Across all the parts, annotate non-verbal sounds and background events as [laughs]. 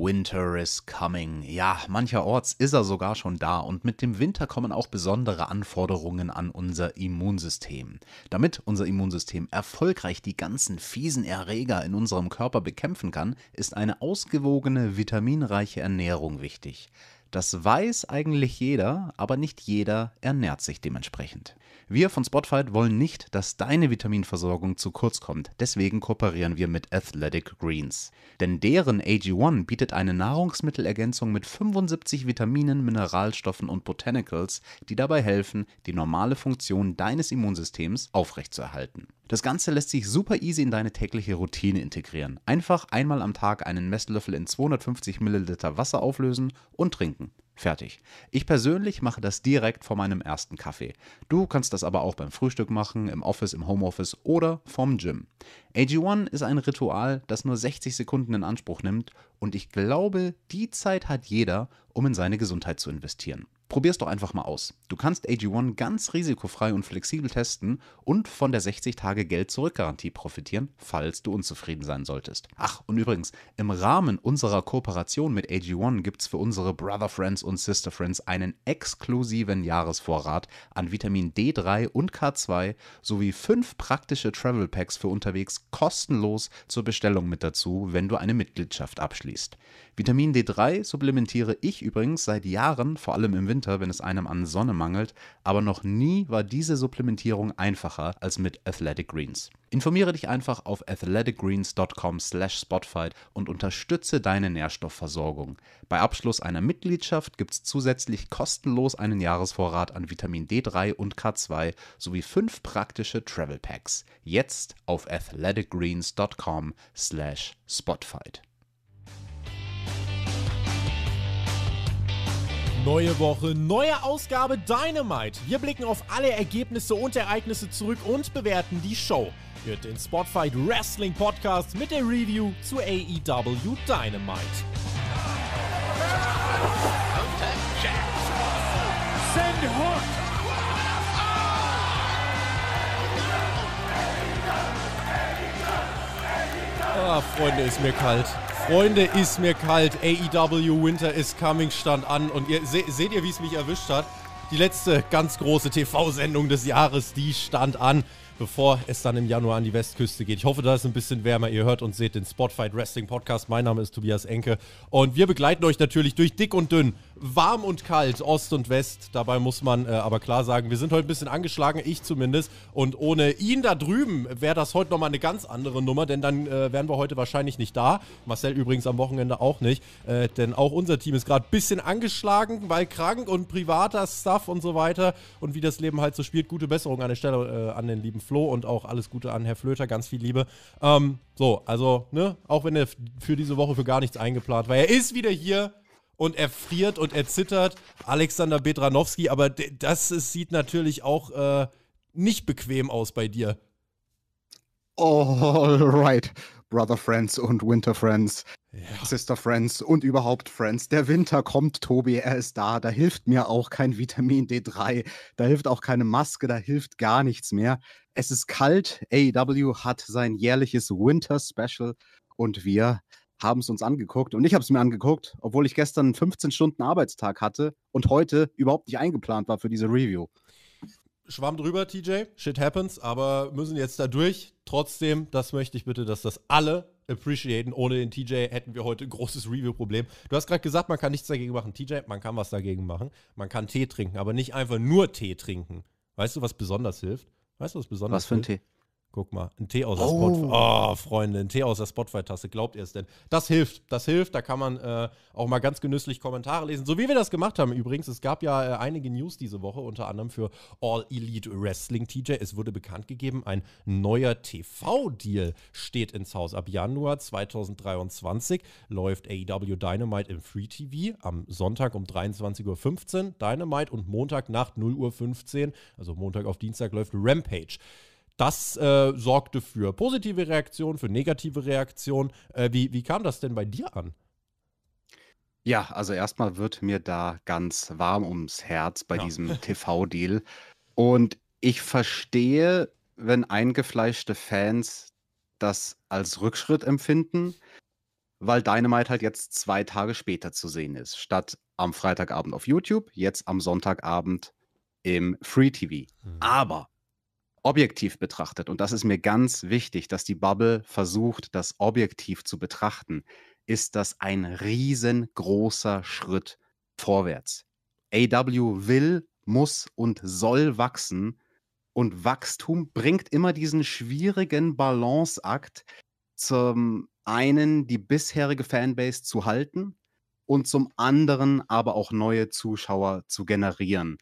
Winter is coming. Ja, mancherorts ist er sogar schon da und mit dem Winter kommen auch besondere Anforderungen an unser Immunsystem. Damit unser Immunsystem erfolgreich die ganzen fiesen Erreger in unserem Körper bekämpfen kann, ist eine ausgewogene, vitaminreiche Ernährung wichtig. Das weiß eigentlich jeder, aber nicht jeder ernährt sich dementsprechend. Wir von Spotfight wollen nicht, dass deine Vitaminversorgung zu kurz kommt. Deswegen kooperieren wir mit Athletic Greens. Denn deren AG1 bietet eine Nahrungsmittelergänzung mit 75 Vitaminen, Mineralstoffen und Botanicals, die dabei helfen, die normale Funktion deines Immunsystems aufrechtzuerhalten. Das Ganze lässt sich super easy in deine tägliche Routine integrieren. Einfach einmal am Tag einen Messlöffel in 250 Milliliter Wasser auflösen und trinken. Fertig. Ich persönlich mache das direkt vor meinem ersten Kaffee. Du kannst das aber auch beim Frühstück machen, im Office, im Homeoffice oder vom Gym. AG1 ist ein Ritual, das nur 60 Sekunden in Anspruch nimmt und ich glaube, die Zeit hat jeder, um in seine Gesundheit zu investieren. Probier's doch einfach mal aus. Du kannst AG1 ganz risikofrei und flexibel testen und von der 60-Tage-Geld-Zurück-Garantie profitieren, falls du unzufrieden sein solltest. Ach, und übrigens, im Rahmen unserer Kooperation mit AG1 gibt's für unsere Brother Friends und Sister Friends einen exklusiven Jahresvorrat an Vitamin D3 und K2 sowie fünf praktische Travel Packs für unterwegs kostenlos zur Bestellung mit dazu, wenn du eine Mitgliedschaft abschließt. Vitamin D3 supplementiere ich übrigens seit Jahren, vor allem im Winter, wenn es einem an Sonne mangelt, aber noch nie war diese Supplementierung einfacher als mit Athletic Greens. Informiere dich einfach auf athleticgreens.com/spotfight und unterstütze deine Nährstoffversorgung. Bei Abschluss einer Mitgliedschaft gibt es zusätzlich kostenlos einen Jahresvorrat an Vitamin D3 und K2 sowie fünf praktische Travel Packs. Jetzt auf athleticgreens.com/spotfight. Neue Woche, neue Ausgabe Dynamite. Wir blicken auf alle Ergebnisse und Ereignisse zurück und bewerten die Show. Hört den Spotfight Wrestling Podcast mit der Review zu AEW Dynamite. Send Hook! Ah, Freunde, ist mir kalt. Freunde, ist mir kalt. AEW Winter is Coming stand an. Und ihr se seht ihr, wie es mich erwischt hat? Die letzte ganz große TV-Sendung des Jahres, die stand an bevor es dann im Januar an die Westküste geht. Ich hoffe, da ist ein bisschen wärmer. Ihr hört und seht den Spotfight Wrestling Podcast. Mein Name ist Tobias Enke und wir begleiten euch natürlich durch dick und dünn, warm und kalt, Ost und West. Dabei muss man äh, aber klar sagen, wir sind heute ein bisschen angeschlagen, ich zumindest. Und ohne ihn da drüben wäre das heute nochmal eine ganz andere Nummer, denn dann äh, wären wir heute wahrscheinlich nicht da. Marcel übrigens am Wochenende auch nicht, äh, denn auch unser Team ist gerade ein bisschen angeschlagen, weil krank und privater Stuff und so weiter. Und wie das Leben halt so spielt, gute Besserung an der Stelle äh, an den lieben Flo und auch alles Gute an Herr Flöter, ganz viel Liebe. Ähm, so, also, ne, auch wenn er für diese Woche für gar nichts eingeplant war, er ist wieder hier und er friert und er zittert. Alexander Bedranowski, aber das ist, sieht natürlich auch äh, nicht bequem aus bei dir. All right, Brother Friends und Winter Friends. Ja. Sister Friends und überhaupt Friends. Der Winter kommt, Tobi, er ist da. Da hilft mir auch kein Vitamin D3. Da hilft auch keine Maske, da hilft gar nichts mehr. Es ist kalt. AEW hat sein jährliches Winter Special und wir haben es uns angeguckt. Und ich habe es mir angeguckt, obwohl ich gestern 15 Stunden Arbeitstag hatte und heute überhaupt nicht eingeplant war für diese Review. Schwamm drüber, TJ. Shit happens, aber müssen jetzt da durch. Trotzdem, das möchte ich bitte, dass das alle appreciaten. Ohne den TJ hätten wir heute ein großes Review-Problem. Du hast gerade gesagt, man kann nichts dagegen machen. TJ, man kann was dagegen machen. Man kann Tee trinken, aber nicht einfach nur Tee trinken. Weißt du, was besonders hilft? Weißt du, was besonders Was für ein? Tee? Guck mal, ein Tee aus der Oh. Spotify. Oh, Freunde, ein Tee aus der Spotify-Tasse. Glaubt ihr es denn? Das hilft, das hilft. Da kann man äh, auch mal ganz genüsslich Kommentare lesen. So wie wir das gemacht haben übrigens. Es gab ja äh, einige News diese Woche, unter anderem für All Elite Wrestling TJ. Es wurde bekannt gegeben, ein neuer TV-Deal steht ins Haus. Ab Januar 2023 läuft AEW Dynamite im Free TV. Am Sonntag um 23.15 Uhr Dynamite und Montag Nacht 0.15 Uhr, also Montag auf Dienstag läuft Rampage. Das äh, sorgte für positive Reaktionen, für negative Reaktionen. Äh, wie, wie kam das denn bei dir an? Ja, also erstmal wird mir da ganz warm ums Herz bei Ja. diesem [laughs] TV-Deal. Und ich verstehe, wenn eingefleischte Fans das als Rückschritt empfinden. weil Dynamite halt jetzt zwei Tage später zu sehen ist. Statt am Freitagabend auf YouTube, jetzt am Sonntagabend im Free TV. Mhm. Aber objektiv betrachtet, und das ist mir ganz wichtig, dass die Bubble versucht, das objektiv zu betrachten, ist das ein riesengroßer Schritt vorwärts. AW will, muss und soll wachsen und Wachstum bringt immer diesen schwierigen Balanceakt, zum einen die bisherige Fanbase zu halten und zum anderen aber auch neue Zuschauer zu generieren.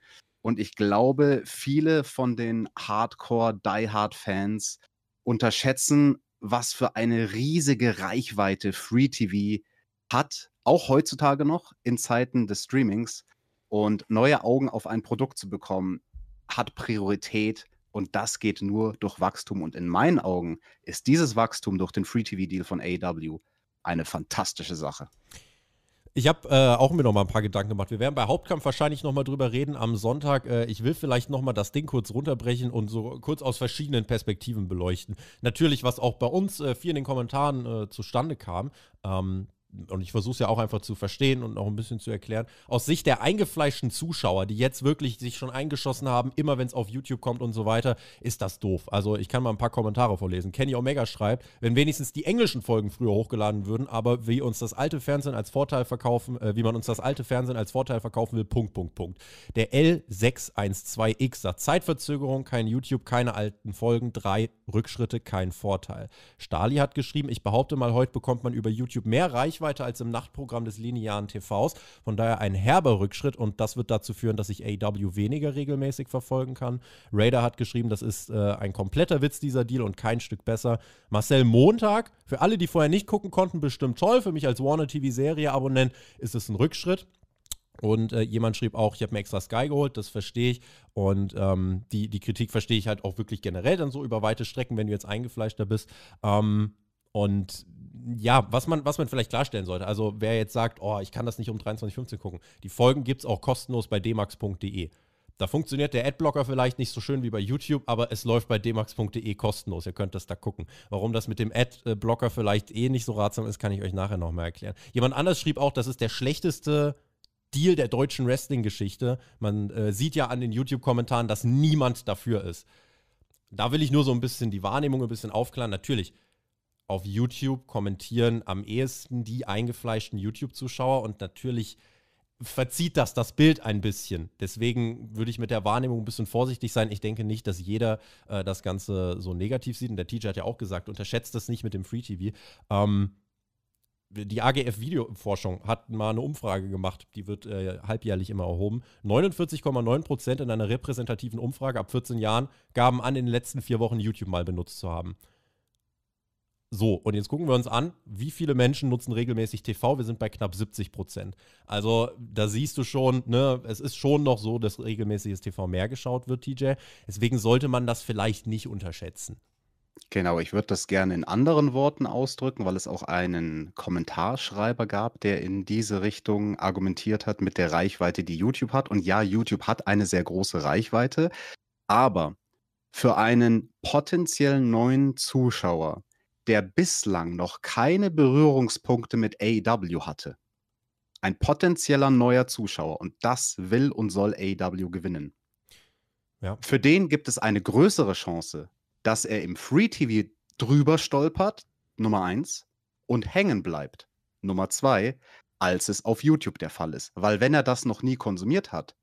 Und ich glaube, viele von den Hardcore-Die-Hard-Fans unterschätzen, was für eine riesige Reichweite Free TV hat, auch heutzutage noch in Zeiten des Streamings. Und neue Augen auf ein Produkt zu bekommen, hat Priorität und das geht nur durch Wachstum. Und in meinen Augen ist dieses Wachstum durch den Free TV-Deal von AW eine fantastische Sache. Ich habe äh, auch mir noch mal ein paar Gedanken gemacht. Wir werden bei Hauptkampf wahrscheinlich noch mal drüber reden am Sonntag. Äh, ich will vielleicht noch mal das Ding kurz runterbrechen und so kurz aus verschiedenen Perspektiven beleuchten. Natürlich, was auch bei uns äh, viel in den Kommentaren äh, zustande kam. Ähm, und ich versuche es ja auch einfach zu verstehen und auch ein bisschen zu erklären, aus Sicht der eingefleischten Zuschauer, die jetzt wirklich sich schon eingeschossen haben, immer wenn es auf YouTube kommt und so weiter, ist das doof. Also ich kann mal ein paar Kommentare vorlesen. Kenny Omega schreibt, wenn wenigstens die englischen Folgen früher hochgeladen würden, aber wie uns das alte Fernsehen als Vorteil verkaufen, äh, wie man uns das alte Fernsehen als Vorteil verkaufen will, Punkt, Punkt, Punkt. Der L612X sagt, Zeitverzögerung, kein YouTube, keine alten Folgen, drei Rückschritte, kein Vorteil. Stali hat geschrieben, ich behaupte mal, heute bekommt man über YouTube mehr Reichweite Reichweite als im Nachtprogramm des linearen TVs. Von daher ein herber Rückschritt und das wird dazu führen, dass ich AW weniger regelmäßig verfolgen kann. Raider hat geschrieben, das ist äh, ein kompletter Witz dieser Deal und kein Stück besser. Marcel Montag, für alle, die vorher nicht gucken konnten, bestimmt toll. Für mich als Warner TV-Serie-Abonnent ist es ein Rückschritt. Und äh, jemand schrieb auch, ich habe mir extra Sky geholt, das verstehe ich. Und ähm, die, die Kritik verstehe ich halt auch wirklich generell dann so über weite Strecken, wenn du jetzt eingefleischter bist. Ähm, und ja, was man, was man vielleicht klarstellen sollte, also wer jetzt sagt, oh, ich kann das nicht um 23.15 gucken, die Folgen gibt es auch kostenlos bei dmax.de. Da funktioniert der Adblocker vielleicht nicht so schön wie bei YouTube, aber es läuft bei dmax.de kostenlos. Ihr könnt das da gucken. Warum das mit dem Adblocker vielleicht eh nicht so ratsam ist, kann ich euch nachher nochmal erklären. Jemand anders schrieb auch, das ist der schlechteste Deal der deutschen Wrestling-Geschichte. Man äh, sieht ja an den YouTube-Kommentaren, dass niemand dafür ist. Da will ich nur so ein bisschen die Wahrnehmung ein bisschen aufklären. Natürlich, auf YouTube kommentieren am ehesten die eingefleischten YouTube-Zuschauer und natürlich verzieht das das Bild ein bisschen. Deswegen würde ich mit der Wahrnehmung ein bisschen vorsichtig sein. Ich denke nicht, dass jeder äh, das Ganze so negativ sieht. Und der TJ hat ja auch gesagt, unterschätzt das nicht mit dem Free TV. Ähm, die AGF Videoforschung hat mal eine Umfrage gemacht, die wird äh, halbjährlich immer erhoben. 49,9 Prozent in einer repräsentativen Umfrage ab 14 Jahren gaben an, in den letzten vier Wochen YouTube mal benutzt zu haben. So, und jetzt gucken wir uns an, wie viele Menschen nutzen regelmäßig TV. Wir sind bei knapp 70 Prozent. Also da siehst du schon, ne, es ist schon noch so, dass regelmäßiges TV mehr geschaut wird, TJ. Deswegen sollte man das vielleicht nicht unterschätzen. Genau, ich würde das gerne in anderen Worten ausdrücken, weil es auch einen Kommentarschreiber gab, der in diese Richtung argumentiert hat mit der Reichweite, die YouTube hat. Und ja, YouTube hat eine sehr große Reichweite, aber für einen potenziellen neuen Zuschauer der bislang noch keine Berührungspunkte mit AEW hatte. Ein potenzieller neuer Zuschauer und das will und soll AEW gewinnen. Ja. Für den gibt es eine größere Chance, dass er im Free TV drüber stolpert, Nummer eins, und hängen bleibt, Nummer zwei, als es auf YouTube der Fall ist. Weil wenn er das noch nie konsumiert hat,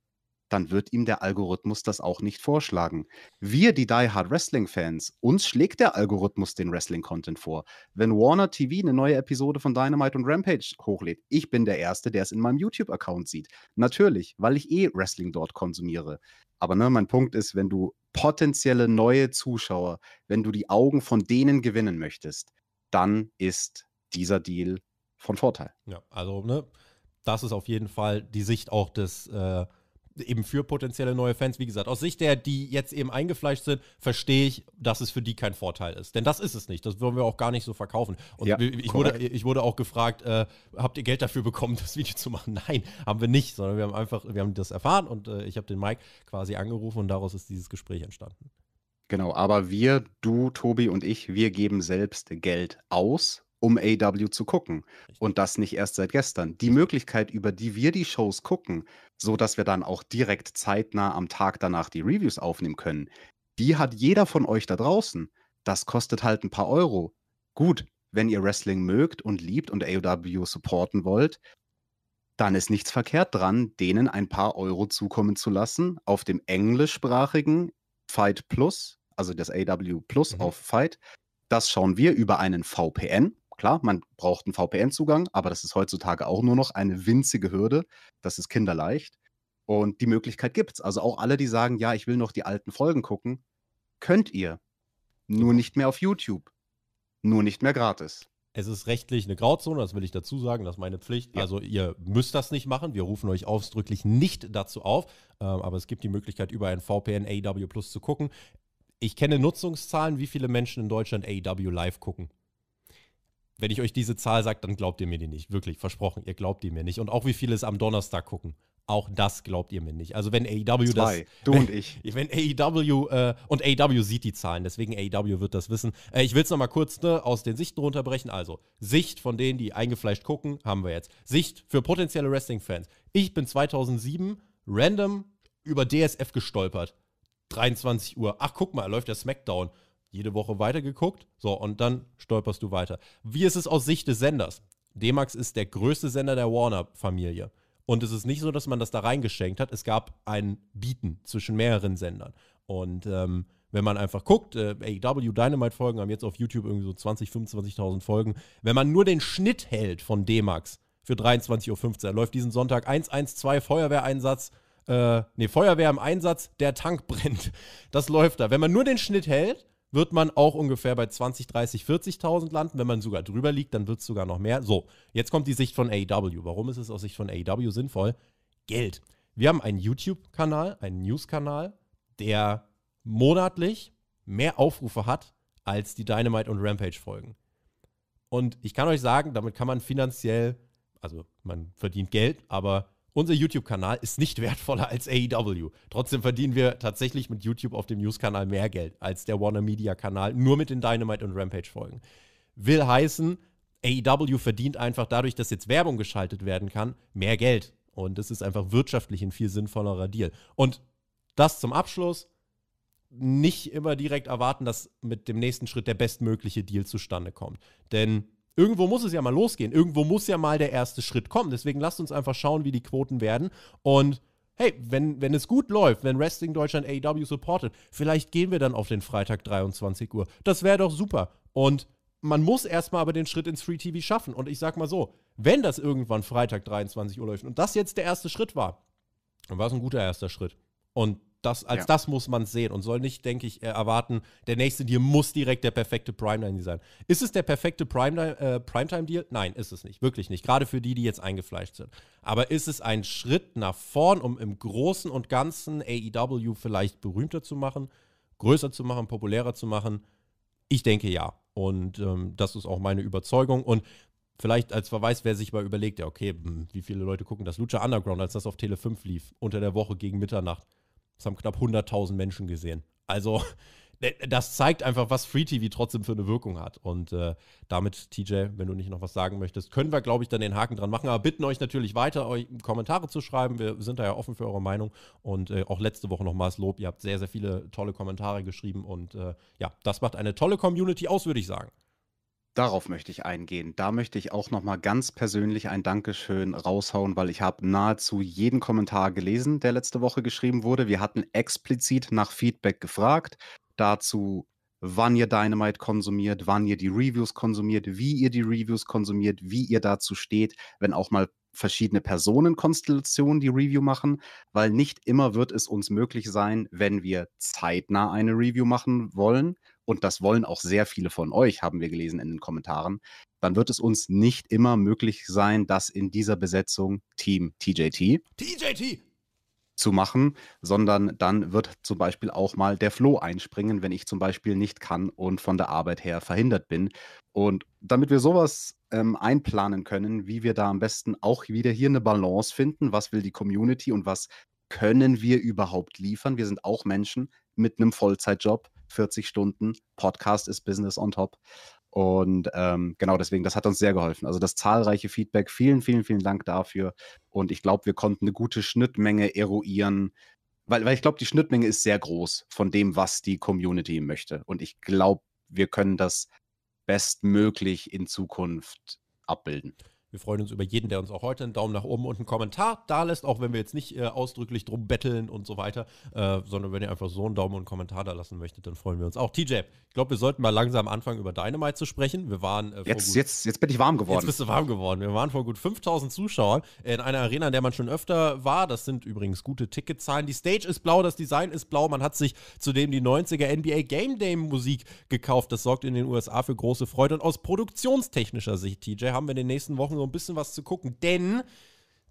dann wird ihm der Algorithmus das auch nicht vorschlagen. Wir, die Die Hard Wrestling-Fans, uns schlägt der Algorithmus den Wrestling-Content vor. Wenn Warner TV eine neue Episode von Dynamite und Rampage hochlädt, ich bin der Erste, der es in meinem YouTube-Account sieht. Natürlich, weil ich eh Wrestling dort konsumiere. Aber ne, mein Punkt ist, wenn du potenzielle neue Zuschauer, wenn du die Augen von denen gewinnen möchtest, dann ist dieser Deal von Vorteil. Ja, also ne, das ist auf jeden Fall die Sicht auch des äh, eben für potenzielle neue Fans, wie gesagt, aus Sicht der, die jetzt eben eingefleischt sind, verstehe ich, dass es für die kein Vorteil ist. Denn das ist es nicht. Das wollen wir auch gar nicht so verkaufen. Und ja, ich, wurde, ich wurde auch gefragt, äh, habt ihr Geld dafür bekommen, [laughs] das Video zu machen? Nein, haben wir nicht, sondern wir haben einfach, wir haben das erfahren und äh, ich habe den Mike quasi angerufen und daraus ist dieses Gespräch entstanden. Genau, aber wir, du, Tobi und ich, wir geben selbst Geld aus um AW zu gucken. Und das nicht erst seit gestern. Die Möglichkeit, über die wir die Shows gucken, so dass wir dann auch direkt zeitnah am Tag danach die Reviews aufnehmen können, die hat jeder von euch da draußen. Das kostet halt ein paar Euro. Gut, wenn ihr Wrestling mögt und liebt und AEW supporten wollt, dann ist nichts verkehrt dran, denen ein paar Euro zukommen zu lassen auf dem englischsprachigen Fight Plus, also das AW Plus mhm. auf Fight. Das schauen wir über einen VPN. Klar, man braucht einen VPN-Zugang, aber das ist heutzutage auch nur noch eine winzige Hürde. Das ist kinderleicht. Und die Möglichkeit gibt es. Also auch alle, die sagen, ja, ich will noch die alten Folgen gucken, könnt ihr. Nur nicht mehr auf YouTube. Nur nicht mehr gratis. Es ist rechtlich eine Grauzone, das will ich dazu sagen, das ist meine Pflicht. Ja. Also ihr müsst das nicht machen. Wir rufen euch ausdrücklich nicht dazu auf. Ähm, aber es gibt die Möglichkeit, über ein VPN AEW Plus zu gucken. Ich kenne Nutzungszahlen, wie viele Menschen in Deutschland AEW live gucken. Wenn ich euch diese Zahl sage, dann glaubt ihr mir die nicht. Wirklich, versprochen, ihr glaubt die mir nicht. Und auch wie viele es am Donnerstag gucken. Auch das glaubt ihr mir nicht. Also wenn AEW Zwei. das. Du und ich. [laughs] Wenn AEW äh, und AEW sieht die Zahlen, deswegen AEW wird das wissen. Äh, ich will es nochmal kurz ne, aus den Sichten runterbrechen. Also, Sicht von denen, die eingefleischt gucken, haben wir jetzt. Sicht für potenzielle Wrestling-Fans. Ich bin 2007 random über DSF gestolpert. 23 Uhr. Ach, guck mal, läuft der Smackdown jede Woche weitergeguckt. So, und dann stolperst du weiter. Wie ist es aus Sicht des Senders? D-Max ist der größte Sender der Warner-Familie. Und es ist nicht so, dass man das da reingeschenkt hat. Es gab ein Bieten zwischen mehreren Sendern. Und ähm, wenn man einfach guckt, äh, AEW Dynamite-Folgen haben jetzt auf YouTube irgendwie so 20, 25.000 Folgen. Wenn man nur den Schnitt hält von D-Max für 23.15 Uhr, läuft diesen Sonntag 112 Feuerwehreinsatz. Äh, nee, Feuerwehr im Einsatz, der Tank brennt. Das läuft da. Wenn man nur den Schnitt hält, wird man auch ungefähr bei 20, 30, 40.000 landen. Wenn man sogar drüber liegt, dann wird es sogar noch mehr. So, jetzt kommt die Sicht von AEW. Warum ist es aus Sicht von AEW sinnvoll? Geld. Wir haben einen YouTube-Kanal, einen News-Kanal, der monatlich mehr Aufrufe hat als die Dynamite und Rampage-Folgen. Und ich kann euch sagen, damit kann man finanziell, also man verdient Geld, aber unser YouTube-Kanal ist nicht [laughs] wertvoller als AEW. Trotzdem verdienen wir tatsächlich mit YouTube auf dem News-Kanal mehr Geld als der Warner Media-Kanal, nur mit den Dynamite- und Rampage-Folgen. Will heißen, AEW verdient einfach dadurch, dass jetzt Werbung geschaltet werden kann, mehr Geld. Und das ist einfach wirtschaftlich ein viel sinnvollerer Deal. Und das zum Abschluss. Nicht immer direkt erwarten, dass mit dem nächsten Schritt der bestmögliche Deal zustande kommt. Denn Irgendwo muss es ja mal losgehen. Irgendwo muss ja mal der erste Schritt kommen. Deswegen lasst uns einfach schauen, wie die Quoten werden. Und hey, wenn, wenn es gut läuft, wenn Wrestling Deutschland AEW supportet, vielleicht gehen wir dann auf den Freitag 23 Uhr. Das wäre doch super. Und man muss erstmal aber den Schritt ins Free TV schaffen. Und ich sag mal so, wenn das irgendwann Freitag 23 Uhr läuft und das jetzt der erste Schritt war, dann war es ein guter erster Schritt. Und das, als ja. das muss man sehen und soll nicht, denke ich, erwarten, der nächste Deal muss direkt der perfekte Primetime-Deal sein. Ist es der perfekte äh, Primetime-Deal? Nein, ist es nicht. Wirklich nicht. Gerade für die, die jetzt eingefleischt sind. Aber ist es ein Schritt nach vorn, um im Großen und Ganzen AEW vielleicht berühmter zu machen, größer zu machen, populärer zu machen? Ich denke ja. Und ähm, das ist auch meine Überzeugung. Und vielleicht als Verweis, wer sich mal überlegt, ja, okay, hm, wie viele Leute gucken das Lucha Underground, als das auf Tele 5 lief, unter der Woche gegen Mitternacht das haben knapp 100.000 Menschen gesehen. Also, [laughs] das zeigt einfach, was Free TV trotzdem für eine Wirkung hat. Und äh, damit, TJ, wenn du nicht noch was sagen möchtest, können wir, glaube ich, dann den Haken dran machen. Aber bitten euch natürlich weiter, euch Kommentare zu schreiben. Wir sind da ja offen für eure Meinung. Und äh, auch letzte Woche nochmals Lob. Ihr habt sehr, sehr viele tolle Kommentare geschrieben. Und äh, ja, das macht eine tolle Community aus, würde ich sagen. Darauf möchte ich eingehen. Da möchte ich auch noch mal ganz persönlich ein Dankeschön raushauen, weil ich habe nahezu jeden Kommentar gelesen, der letzte Woche geschrieben wurde. Wir hatten explizit nach Feedback gefragt, dazu, wann ihr Dynamite konsumiert, wann ihr die Reviews konsumiert, wie ihr die Reviews konsumiert, wie ihr dazu steht, wenn auch mal verschiedene Personenkonstellationen die Review machen, weil nicht immer wird es uns möglich sein, wenn wir zeitnah eine Review machen wollen, und das wollen auch sehr viele von euch, haben wir gelesen in den Kommentaren, dann wird es uns nicht immer möglich sein, das in dieser Besetzung Team TJT TJT zu machen, sondern dann wird zum Beispiel auch mal der Flo einspringen, wenn ich zum Beispiel nicht kann und von der Arbeit her verhindert bin. Und damit wir sowas ähm, einplanen können, wie wir da am besten auch wieder hier eine Balance finden, was will die Community und was können wir überhaupt liefern? Wir sind auch Menschen mit einem Vollzeitjob 40 Stunden. Podcast ist Business on top. Und ähm, genau deswegen, das hat uns sehr geholfen. Also das zahlreiche Feedback, vielen, vielen, vielen Dank dafür. Und ich glaube, wir konnten eine gute Schnittmenge eruieren, weil, weil ich glaube, die Schnittmenge ist sehr groß von dem, was die Community möchte. Und ich glaube, wir können das bestmöglich in Zukunft abbilden. Wir freuen uns über jeden, der uns auch heute einen Daumen nach oben und einen Kommentar da lässt, auch wenn wir jetzt nicht äh, ausdrücklich drum betteln und so weiter, äh, sondern wenn ihr einfach so einen Daumen und einen Kommentar da lassen möchtet, dann freuen wir uns auch. TJ, ich glaube, wir sollten mal langsam anfangen, über Dynamite zu sprechen. Wir waren äh, jetzt, jetzt, jetzt bin ich warm geworden. Jetzt bist du warm geworden. Wir waren vor gut 5000 Zuschauern in einer Arena, in der man schon öfter war. Das sind übrigens gute Ticketzahlen. Die Stage ist blau, das Design ist blau. Man hat sich zudem die 90er NBA Game Day Musik gekauft. Das sorgt in den USA für große Freude. Und aus produktionstechnischer Sicht, TJ, haben wir in den nächsten Wochen so ein bisschen was zu gucken, denn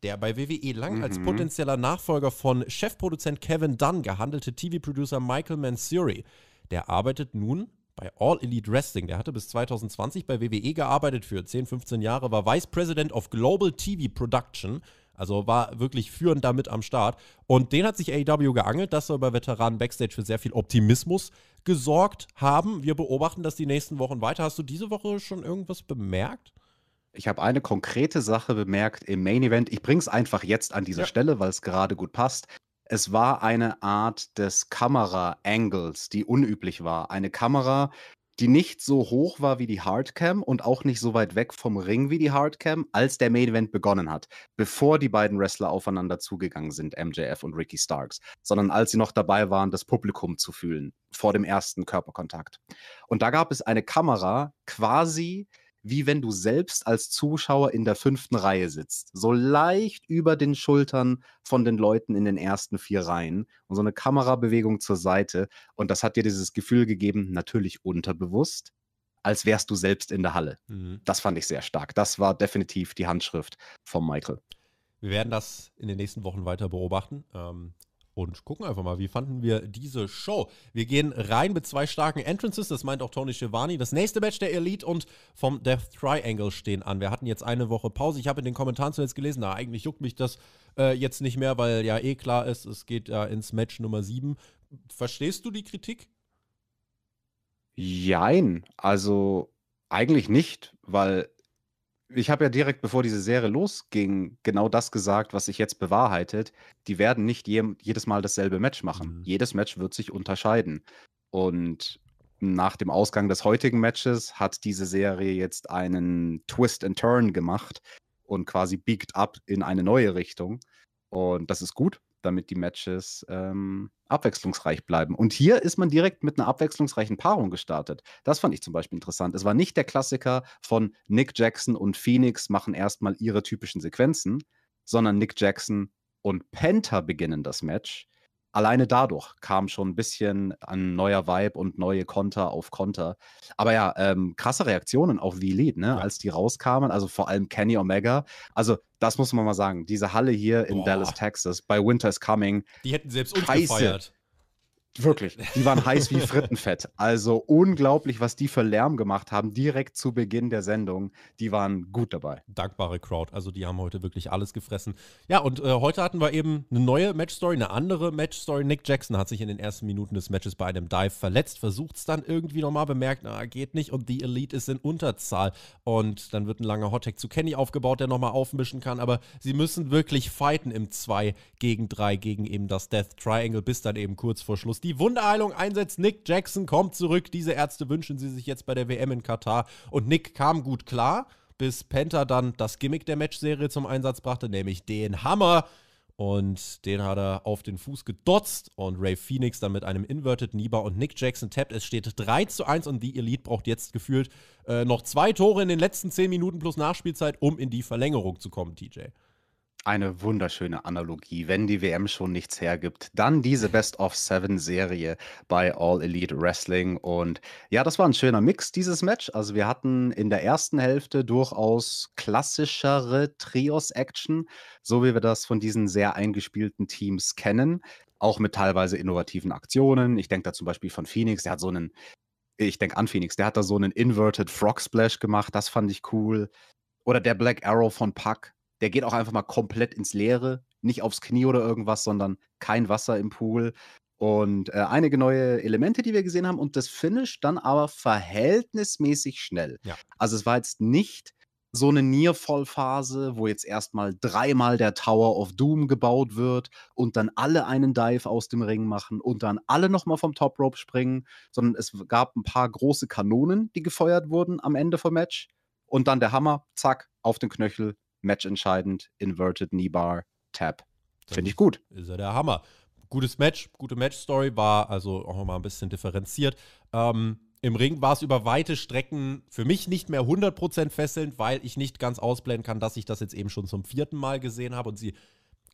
der bei WWE lang mhm. als potenzieller Nachfolger von Chefproduzent Kevin Dunn gehandelte TV-Producer Michael Mansuri, der arbeitet nun bei All Elite Wrestling. Der hatte bis 2020 bei WWE gearbeitet für 10, 15 Jahre, war Vice President of Global TV Production, also war wirklich führend damit am Start. Und den hat sich AEW geangelt, das soll bei Veteranen Backstage für sehr viel Optimismus gesorgt haben. Wir beobachten das die nächsten Wochen weiter. Hast du diese Woche schon irgendwas bemerkt? Ich habe eine konkrete Sache bemerkt im Main Event. Ich bringe es einfach jetzt an dieser ja. Stelle, weil es gerade gut passt. Es war eine Art des Kamera-Angles, die unüblich war. Eine Kamera, die nicht so hoch war wie die Hardcam und auch nicht so weit weg vom Ring wie die Hardcam, als der Main Event begonnen hat, bevor die beiden Wrestler aufeinander zugegangen sind, MJF und Ricky Starks, sondern als sie noch dabei waren, das Publikum zu fühlen, vor dem ersten Körperkontakt. Und da gab es eine Kamera quasi wie wenn du selbst als Zuschauer in der fünften Reihe sitzt. So leicht über den Schultern von den Leuten in den ersten vier Reihen und so eine Kamerabewegung zur Seite. Und das hat dir dieses Gefühl gegeben, natürlich unterbewusst, als wärst du selbst in der Halle. Mhm. Das fand ich sehr stark. Das war definitiv die Handschrift von Michael. Wir werden das in den nächsten Wochen weiter beobachten. Ähm, und gucken einfach mal, wie fanden wir diese Show. Wir gehen rein mit zwei starken Entrances, das meint auch Tony Schiavone. Das nächste Match der Elite und vom Death Triangle stehen an. Wir hatten jetzt eine Woche Pause. Ich habe in den Kommentaren zuletzt gelesen, na, eigentlich juckt mich das äh, jetzt nicht mehr, weil ja eh klar ist, es geht ja ins Match Nummer 7. Verstehst du die Kritik? Jein, also eigentlich nicht, weil ich habe ja direkt, bevor diese Serie losging, genau das gesagt, was sich jetzt bewahrheitet. Die werden nicht je, jedes Mal dasselbe Match machen. Mhm. Jedes Match wird sich unterscheiden. Und nach dem Ausgang des heutigen Matches hat diese Serie jetzt einen Twist and Turn gemacht und quasi biegt ab in eine neue Richtung. Und das ist gut, damit die Matches ähm, abwechslungsreich bleiben. Und hier ist man direkt mit einer abwechslungsreichen Paarung gestartet. Das fand ich zum Beispiel interessant. Es war nicht der Klassiker von Nick Jackson und Phoenix machen erstmal ihre typischen Sequenzen, sondern Nick Jackson und Penta beginnen das Match alleine dadurch kam schon ein bisschen ein neuer Vibe und neue Konter auf Konter. Aber ja, ähm, krasse Reaktionen auf Elite, ne? Ja. als die rauskamen. Also vor allem Kenny Omega. Also das muss man mal sagen. Diese Halle hier in Boah. Dallas, Texas, bei Winter is Coming. Die hätten selbst uns Scheiße. gefeiert. Wirklich, die waren heiß wie Frittenfett. Also unglaublich, was die für Lärm gemacht haben, direkt zu Beginn der Sendung. Die waren gut dabei. Dankbare Crowd, also die haben heute wirklich alles gefressen. Ja, und äh, heute hatten wir eben eine neue Matchstory, eine andere Matchstory. Nick Jackson hat sich in den ersten Minuten des Matches bei einem Dive verletzt, versucht es dann irgendwie nochmal, bemerkt, na, geht nicht und die Elite ist in Unterzahl. Und dann wird ein langer Hottag zu Kenny aufgebaut, der nochmal aufmischen kann. Aber sie müssen wirklich fighten im 2 gegen 3 gegen eben das Death Triangle, bis dann eben kurz vor Schluss die Wunderheilung einsetzt. Nick Jackson kommt zurück. Diese Ärzte wünschen sie sich jetzt bei der WM in Katar. Und Nick kam gut klar, bis Penta dann das Gimmick der Matchserie zum Einsatz brachte, nämlich den Hammer. Und den hat er auf den Fuß gedotzt und Ray Phoenix dann mit einem Inverted Niba und Nick Jackson tappt. Es steht 3 zu 1 und die Elite braucht jetzt gefühlt äh, noch zwei Tore in den letzten 10 Minuten plus Nachspielzeit, um in die Verlängerung zu kommen, TJ. Eine wunderschöne Analogie. Wenn die WM schon nichts hergibt, dann diese Best of Seven Serie bei All Elite Wrestling. Und ja, das war ein schöner Mix, dieses Match. Also wir hatten in der ersten Hälfte durchaus klassischere Trios-Action, so wie wir das von diesen sehr eingespielten Teams kennen. Auch mit teilweise innovativen Aktionen. Ich denke da zum Beispiel von Phoenix, der hat so einen, ich denke an Phoenix, der hat da so einen Inverted Frog Splash gemacht, das fand ich cool. Oder der Black Arrow von Puck, der geht auch einfach mal komplett ins Leere, nicht aufs Knie oder irgendwas, sondern kein Wasser im Pool. und äh, einige neue Elemente, die wir gesehen haben und das Finish dann aber verhältnismäßig schnell. Ja. Also es war jetzt nicht so eine Nearfall-Phase, wo jetzt erstmal dreimal der Tower of Doom gebaut wird und dann alle einen Dive aus dem Ring machen und dann alle nochmal vom Top Rope springen, sondern es gab ein paar große Kanonen, die gefeuert wurden am Ende vom Match und dann der Hammer, zack, auf den Knöchel, Match entscheidend, Inverted Knee Bar, Tap. Finde ich gut. Ist ja der Hammer. Gutes Match, gute Match-Story, war also auch nochmal ein bisschen differenziert. Ähm, Im Ring war es über weite Strecken für mich nicht mehr 100% fesselnd, weil ich nicht ganz ausblenden kann, dass ich das jetzt eben schon zum vierten Mal gesehen habe und sie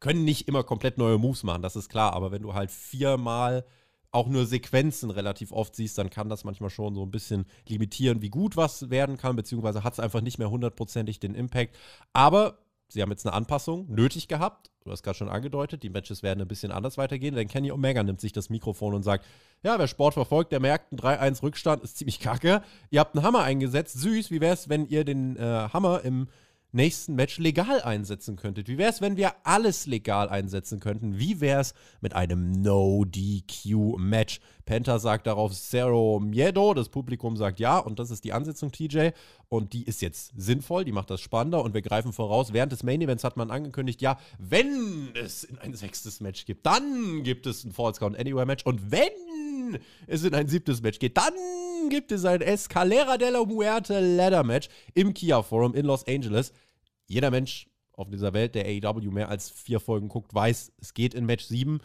können nicht immer komplett neue Moves machen, das ist klar, aber wenn du halt viermal auch nur Sequenzen relativ oft siehst, dann kann das manchmal schon so ein bisschen limitieren, wie gut was werden kann, beziehungsweise hat es einfach nicht mehr hundertprozentig den Impact. Aber sie haben jetzt eine Anpassung nötig gehabt. Du hast gerade schon angedeutet, die Matches werden ein bisschen anders weitergehen, denn Kenny Omega nimmt sich das Mikrofon und sagt, ja, wer Sport verfolgt, der merkt, ein 3-1 Rückstand ist ziemlich kacke. Ihr habt einen Hammer eingesetzt, süß, wie wäre es, wenn ihr den äh, Hammer im nächsten Match legal einsetzen könntet? Wie wäre es, wenn wir alles legal einsetzen könnten? Wie wäre es mit einem No-DQ-Match? Penta sagt darauf Zero Miedo, das Publikum sagt ja und das ist die Ansetzung, TJ. Und die ist jetzt sinnvoll, die macht das spannender und wir greifen voraus. Während des Main Events hat man angekündigt, ja, wenn es in ein sechstes Match gibt, dann gibt es ein Falls Count Anywhere Match und wenn es in ein siebtes Match geht, dann gibt es ein Escalera de la Muerte Ladder Match im Kia Forum in Los Angeles. Jeder Mensch auf dieser Welt, der AEW mehr als vier Folgen guckt, weiß, es geht in Match 7.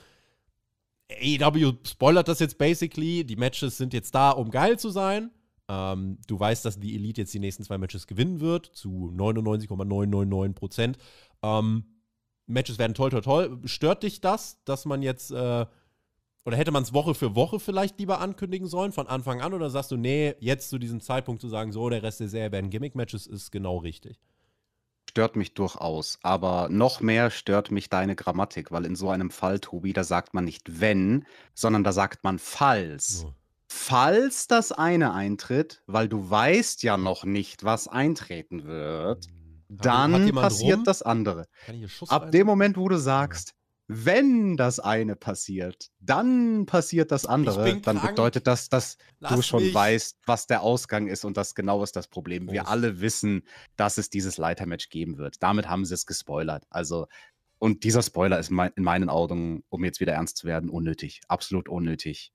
AEW spoilert das jetzt basically. Die Matches sind jetzt da, um geil zu sein. Ähm, du weißt, dass die Elite jetzt die nächsten zwei Matches gewinnen wird, zu 99,999 Prozent. Ähm, Matches werden toll, toll, toll. Stört dich das, dass man jetzt, äh, oder hätte man es Woche für Woche vielleicht lieber ankündigen sollen, von Anfang an? Oder sagst du, nee, jetzt zu diesem Zeitpunkt zu sagen, so, der Rest der Serie werden Gimmick-Matches, ist genau richtig? Stört mich durchaus. Aber noch mehr stört mich deine Grammatik, weil in so einem Fall, Tobi, da sagt man nicht wenn, sondern da sagt man falls. Oh. Falls das eine eintritt, weil du weißt ja noch nicht, was eintreten wird, Hat- hat dann jemand passiert rum? das andere. Kann ich hier Schuss Ab rein- dem Moment, wo du sagst, wenn das eine passiert, dann passiert das andere, dann krank. bedeutet das, dass du Lass schon mich. weißt, was der Ausgang ist und das genau ist das Problem. Wir Prost. alle wissen, dass es dieses Leitermatch geben wird. Damit haben sie es gespoilert. Also, und dieser Spoiler ist mein, in meinen Augen, um jetzt wieder ernst zu werden, unnötig. Absolut unnötig.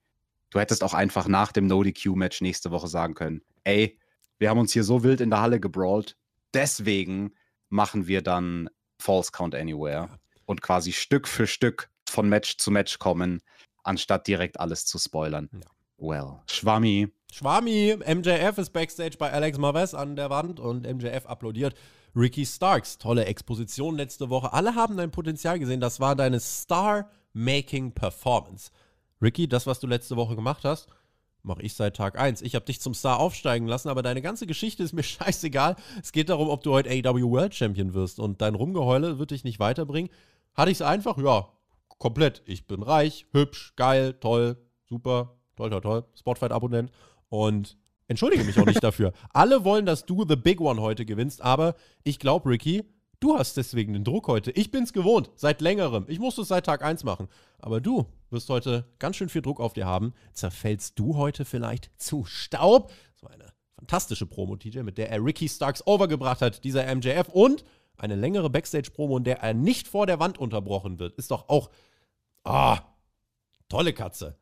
Du hättest auch einfach nach dem No-DQ-Match nächste Woche sagen können, ey, wir haben uns hier so wild in der Halle gebrawlt, deswegen machen wir dann False Count Anywhere Ja. Und quasi Stück für Stück von Match zu Match kommen, anstatt direkt alles zu spoilern. Ja. Well, Schwammi. Schwami, MJF ist backstage bei Alex Marvez an der Wand und MJF applaudiert Ricky Starks. Tolle Exposition letzte Woche. Alle haben dein Potenzial gesehen. Das war deine Star-Making-Performance. Ricky, das, was du letzte Woche gemacht hast, mache ich seit Tag 1. Ich habe dich zum Star aufsteigen lassen, aber deine ganze Geschichte ist mir [laughs] scheißegal. Es geht darum, ob du heute AEW World Champion wirst und dein Rumgeheule wird dich nicht weiterbringen. Hatte ich es einfach? Ja, komplett. Ich bin reich, hübsch, geil, toll, super, toll, toll, toll. Spotfight-Abonnent und entschuldige mich auch nicht [laughs] dafür. Alle wollen, dass du The Big One heute gewinnst, aber ich glaube, Ricky, du hast deswegen den Druck heute. Ich bin's gewohnt, seit längerem. Ich musste es seit Tag 1 machen. Aber du wirst heute ganz schön viel Druck auf dir haben. Zerfällst du heute vielleicht zu Staub? Das war eine fantastische Promo, TJ, mit der er Ricky Starks overgebracht hat, dieser MJF. Und eine längere Backstage-Promo, in der er nicht vor der Wand unterbrochen wird. Ist doch auch. Ah, tolle Katze.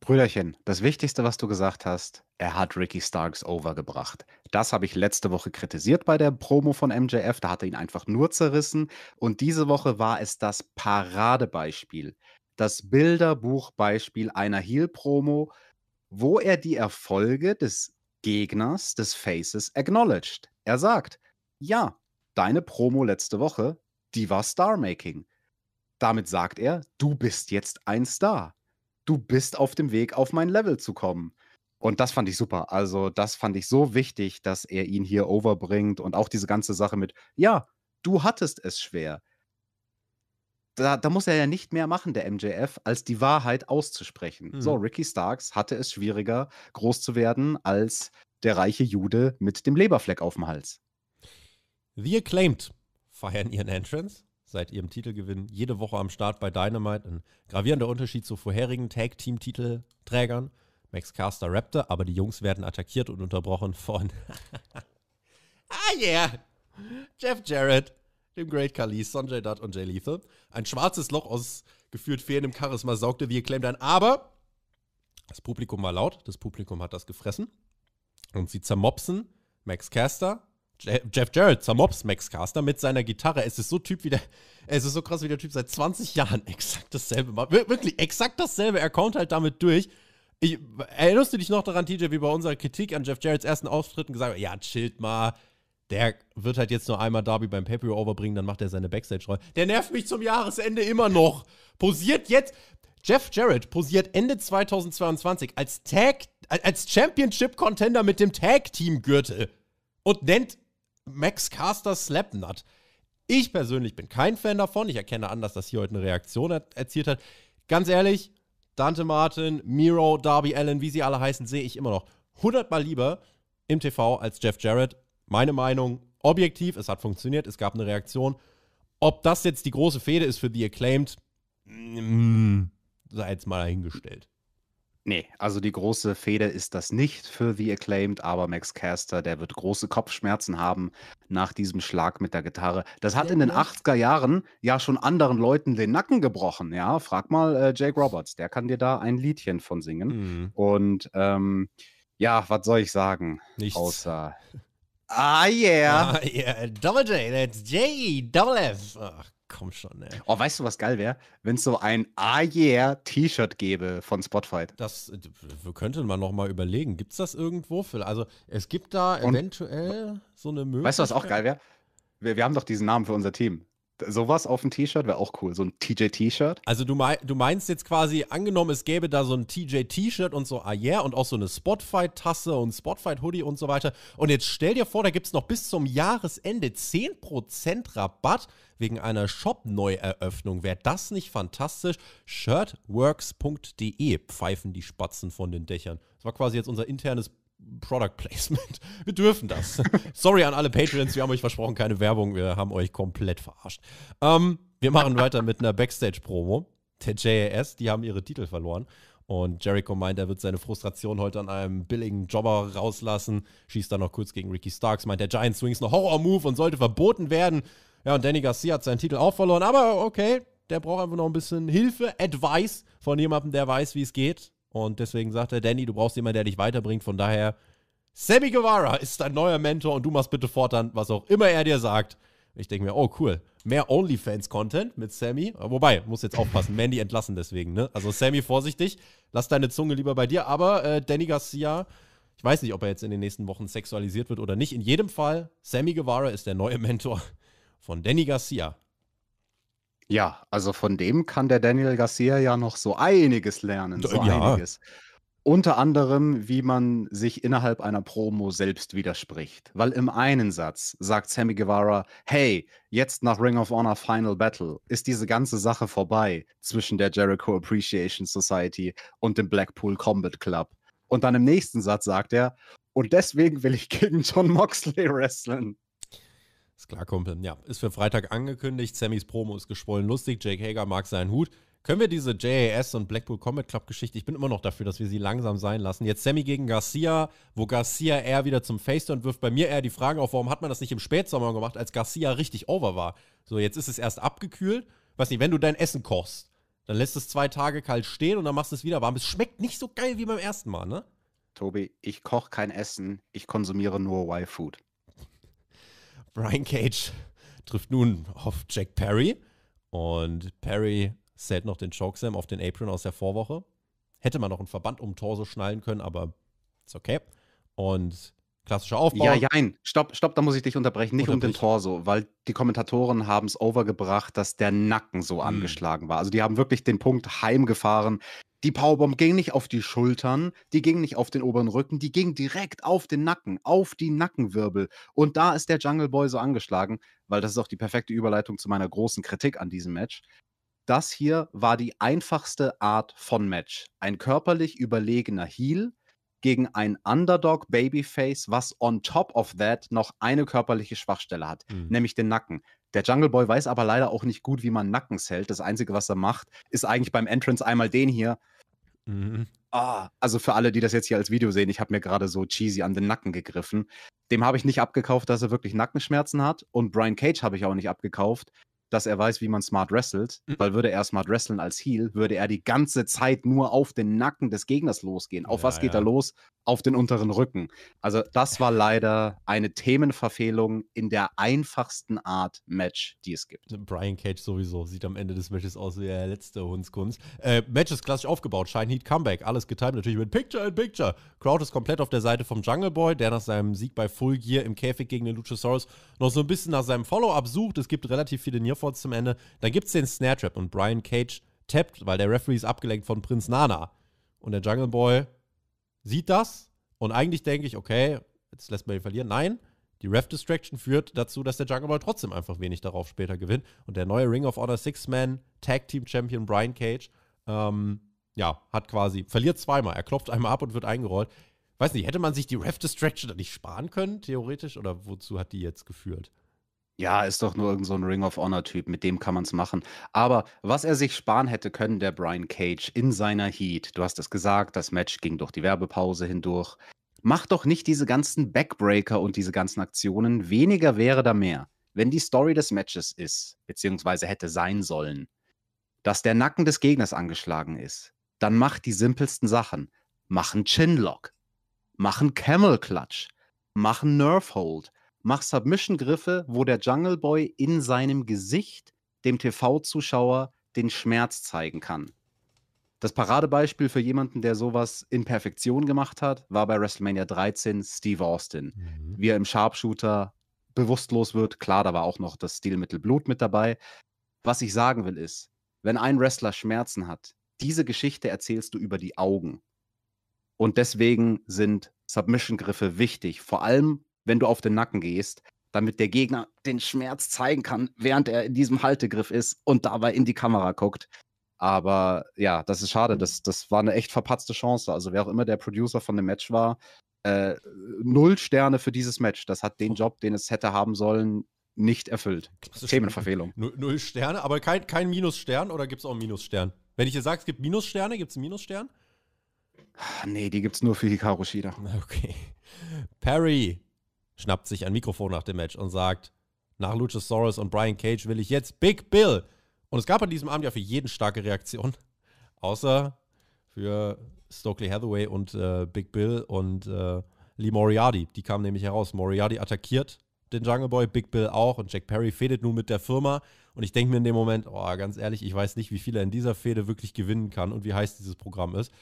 Brüderchen, das Wichtigste, was du gesagt hast, er hat Ricky Starks overgebracht. Das habe ich letzte Woche kritisiert bei der Promo von MJF. Da hat er ihn einfach nur zerrissen. Und diese Woche war es das Paradebeispiel, das Bilderbuchbeispiel einer Heel-Promo, wo er die Erfolge des Gegners, des Faces, acknowledged. Er sagt, ja, deine Promo letzte Woche, die war Star-Making. Damit sagt er, du bist jetzt ein Star du bist auf dem Weg, auf mein Level zu kommen. Und das fand ich super. Also, das fand ich so wichtig, dass er ihn hier overbringt und auch diese ganze Sache mit, ja, du hattest es schwer. Da, da muss er ja nicht mehr machen, der MJF, als die Wahrheit auszusprechen. Mhm. So, Ricky Starks hatte es schwieriger, groß zu werden, als der reiche Jude mit dem Leberfleck auf dem Hals. The Acclaimed feiern ihren Entrance. seit ihrem Titelgewinn jede Woche am Start bei Dynamite. Ein gravierender Unterschied zu vorherigen Tag-Team-Titelträgern. Max Caster rappte, aber die Jungs werden attackiert und unterbrochen von [laughs] Ah yeah! Jeff Jarrett, dem Great Khali, Sonjay Dutt und Jay Lethal. Ein schwarzes Loch aus gefühlt fehlendem Charisma saugte wie Acclaimed ein, aber das Publikum war laut, das Publikum hat das gefressen und sie zermopsen Max Caster, Jeff Jarrett zermobst Max Caster mit seiner Gitarre. Es ist so Typ wie der, es ist so krass wie der Typ seit 20 Jahren [laughs] exakt dasselbe macht. Wirklich exakt dasselbe. Er kommt halt damit durch. Ich, erinnerst du dich noch daran, TJ, wie bei unserer Kritik an Jeff Jarretts ersten Auftritten gesagt ja, chillt mal, der wird halt jetzt nur einmal Darby beim pay overbringen, dann macht er seine Backstage-Rolle. Der nervt mich zum Jahresende immer noch. Posiert jetzt, Jeff Jarrett posiert Ende 2022 als Tag, als Championship-Contender mit dem Tag-Team-Gürtel und nennt Max Caster Slapnut. Ich persönlich bin kein Fan davon. Ich erkenne an, dass das hier heute eine Reaktion er erzielt hat. Ganz ehrlich, Dante Martin, Miro, Darby Allen, wie sie alle heißen, sehe ich immer noch hundertmal lieber im TV als Jeff Jarrett. Meine Meinung, objektiv, es hat funktioniert, es gab eine Reaktion. Ob das jetzt die große Fehde ist für The Acclaimed, mm, sei jetzt mal dahingestellt. Nee, also die große Fehde ist das nicht für The Acclaimed, aber Max Caster, der wird große Kopfschmerzen haben nach diesem Schlag mit der Gitarre. Das hat in den 80er Jahren ja schon anderen Leuten den Nacken gebrochen, ja. Frag mal äh, Jake Roberts, der kann dir da ein Liedchen von singen. Mhm. Und ähm, ja, was soll ich sagen? Nichts. Außer [laughs] Ah yeah. Ah yeah, Double J, that's J, Double F. Ach komm schon, ey. Oh, weißt du, was geil wäre? Wenn es so ein Ah yeah T-Shirt gäbe von Spotfight. Das wir könnten man noch mal überlegen. Gibt es das irgendwo? Für, also, es gibt da Und, eventuell so eine Möglichkeit. Weißt du, was auch geil wäre? Wir, wir haben doch diesen Namen für unser Team. Sowas auf dem T-Shirt wäre auch cool. So ein TJ-T-Shirt. Also du, mein, du meinst jetzt quasi, angenommen, es gäbe da so ein TJ-T-Shirt und so, ah yeah, und auch so eine Spotfight-Tasse und Spotfight-Hoodie und so weiter. Und jetzt stell dir vor, da gibt es noch bis zum Jahresende 10% Rabatt wegen einer Shop-Neueröffnung. Wäre das nicht fantastisch? Shirtworks.de pfeifen die Spatzen von den Dächern. Das war quasi jetzt unser internes Product Placement. [laughs] Wir dürfen das. Sorry an alle Patreons, wir haben euch versprochen, keine Werbung. Wir haben euch komplett verarscht. Ähm, wir machen weiter mit einer Backstage-Promo. Der JAS, die haben ihre Titel verloren. Und Jericho meint, er wird seine Frustration heute an einem billigen Jobber rauslassen. Schießt dann noch kurz gegen Ricky Starks. Meint, der Giant Swing ist ein Horror-Move und sollte verboten werden. Ja, und Danny Garcia hat seinen Titel auch verloren. Aber okay, der braucht einfach noch ein bisschen Hilfe, Advice von jemandem, der weiß, wie es geht. Und deswegen sagt er, Danny, du brauchst jemanden, der dich weiterbringt. Von daher, Sammy Guevara ist dein neuer Mentor und du machst bitte fortan, was auch immer er dir sagt. Ich denke mir, oh cool, mehr OnlyFans-Content mit Sammy. Wobei, muss jetzt aufpassen, Mandy entlassen deswegen, ne? Also Sammy, vorsichtig, lass deine Zunge lieber bei dir. Aber äh, Danny Garcia, ich weiß nicht, ob er jetzt in den nächsten Wochen sexualisiert wird oder nicht. In jedem Fall, Sammy Guevara ist der neue Mentor von Danny Garcia. Ja, also von dem kann der Daniel Garcia ja noch so einiges lernen, so Ja. einiges. Unter anderem, wie man sich innerhalb einer Promo selbst widerspricht. Weil im einen Satz sagt Sammy Guevara: „Hey, jetzt nach Ring of Honor Final Battle ist diese ganze Sache vorbei zwischen der Jericho Appreciation Society und dem Blackpool Combat Club.“ Und dann im nächsten Satz sagt er: „Und deswegen will ich gegen Jon Moxley [laughs] wresteln.“ Ist klar, Kumpel. Ja, ist für Freitag angekündigt. Sammys Promo ist geschwollen lustig. Jake Hager mag seinen Hut. Können wir diese JAS und Blackpool Combat Club Geschichte, ich bin immer noch dafür, dass wir sie langsam sein lassen. Jetzt Sammy gegen Garcia, wo Garcia eher wieder zum Face und wirft bei mir eher die Frage auf, warum hat man das nicht im Spätsommer gemacht, als Garcia richtig over war. So, jetzt ist es erst abgekühlt. Weiß nicht, wenn du dein Essen kochst, dann lässt es zwei Tage kalt stehen und dann machst du es wieder warm. Es schmeckt nicht so geil wie beim ersten Mal, ne? Tobi, ich koche kein Essen, ich konsumiere nur Y-Food. Brian Cage trifft nun auf Jack Perry und Perry zählt noch den Chokeslam auf den Apron aus der Vorwoche. Hätte man noch einen Verband um den Torso schnallen können, aber ist okay. Und klassischer Aufbau. Ja, jein. Stopp, stopp, da muss ich dich unterbrechen. Nicht um den Torso, weil die Kommentatoren haben es overgebracht, dass der Nacken so hm. angeschlagen war. Also die haben wirklich den Punkt heimgefahren. Die Powerbomb ging nicht auf die Schultern, die ging nicht auf den oberen Rücken, die ging direkt auf den Nacken, auf die Nackenwirbel. Und da ist der Jungle Boy so angeschlagen, weil das ist auch die perfekte Überleitung zu meiner großen Kritik an diesem Match. Das hier war die einfachste Art von Match. Ein körperlich überlegener Heel gegen ein Underdog Babyface, was on top of that noch eine körperliche Schwachstelle hat, mhm. nämlich den Nacken. Der Jungle Boy weiß aber leider auch nicht gut, wie man Nackens hält. Das Einzige, was er macht, ist eigentlich beim Entrance einmal den hier. Mhm. Ah, also für alle, die das jetzt hier als Video sehen, ich habe mir gerade so cheesy an den Nacken gegriffen. Dem habe ich nicht abgekauft, dass er wirklich Nackenschmerzen hat. Und Brian Cage habe ich auch nicht abgekauft, dass er weiß, wie man smart wrestelt, mhm. weil würde er smart wrestlen als Heal, würde er die ganze Zeit nur auf den Nacken des Gegners losgehen. Auf ja, was geht ja. er los? Auf den unteren Rücken. Also das war leider eine Themenverfehlung in der einfachsten Art Match, die es gibt. Brian Cage sowieso sieht am Ende des Matches aus wie der letzte Hundskunst. Äh, Match ist klassisch aufgebaut, Shine Heat Comeback, alles getimt natürlich mit Picture in Picture. Crowd ist komplett auf der Seite vom Jungle Boy, der nach seinem Sieg bei Full Gear im Käfig gegen den Luchasaurus noch so ein bisschen nach seinem Follow-up sucht. Es gibt relativ viele Near Nearfalls zum Ende. Dann gibt es den Snare Trap und Brian Cage tappt, weil der Referee ist abgelenkt von Prinz Nana. Und der Jungle Boy sieht das und eigentlich denke ich, okay, jetzt lässt man ihn verlieren. Nein, die Ref Distraction führt dazu, dass der Jungle Boy trotzdem einfach wenig darauf später gewinnt. Und der neue Ring of Honor Six-Man Tag Team Champion Brian Cage, ähm, ja, hat quasi, verliert zweimal. Er klopft einmal ab und wird eingerollt. Weiß nicht, hätte man sich die Ref Distraction nicht sparen können, theoretisch? Oder wozu hat die jetzt geführt? Ja, ist doch nur irgend so Ring of Honor-Typ, mit dem kann man es machen. Aber was er sich sparen hätte können, der Brian Cage, in seiner Heat du hast es gesagt, das Match ging durch die Werbepause hindurch. Mach doch nicht diese ganzen Backbreaker und diese ganzen Aktionen. Weniger wäre da mehr. Wenn die Story des Matches ist, beziehungsweise hätte sein sollen, dass der Nacken des Gegners angeschlagen ist, dann mach die simpelsten Sachen. Mach 'n Chinlock, mach 'n Camel Clutch, mach 'n Nerve Hold mach Submission-Griffe, wo der Jungle Boy in seinem Gesicht dem TV-Zuschauer den Schmerz zeigen kann. Das Paradebeispiel für jemanden, der sowas in Perfektion gemacht hat, war bei WrestleMania 13 Steve Austin. Mhm. Wie er im Sharpshooter bewusstlos wird. Klar, da war auch noch das Stilmittel Blut mit dabei. Was ich sagen will ist, wenn ein Wrestler Schmerzen hat, diese Geschichte erzählst du über die Augen. Und deswegen sind Submission-Griffe wichtig. Vor allem wenn du auf den Nacken gehst, damit der Gegner den Schmerz zeigen kann, während er in diesem Haltegriff ist und dabei in die Kamera guckt. Aber ja, das ist schade. Das, das war eine echt verpatzte Chance. Also wer auch immer der Producer von dem Match war, äh, null Sterne für dieses Match. Das hat den Job, den es hätte haben sollen, nicht erfüllt. Themenverfehlung. Null, null Sterne, aber kein, kein Minusstern oder gibt es auch einen Minusstern? Wenn ich dir sage, es gibt Minussterne, gibt es einen Minusstern? Nee, die gibt es nur für Hikaru Shida. Okay. Perry, schnappt sich ein Mikrofon nach dem Match und sagt, nach Luchasaurus und Brian Cage will ich jetzt Big Bill. Und es gab an diesem Abend ja für jeden starke Reaktion, [laughs] außer für Stokely Hathaway und äh, Big Bill und äh, Lee Moriarty. Die kamen nämlich heraus. Moriarty attackiert den Jungle Boy, Big Bill auch und Jack Perry fädet nun mit der Firma. Und ich denke mir in dem Moment, oh, ganz ehrlich, ich weiß nicht, wie viel er in dieser Fehde wirklich gewinnen kann und wie heiß dieses Programm ist.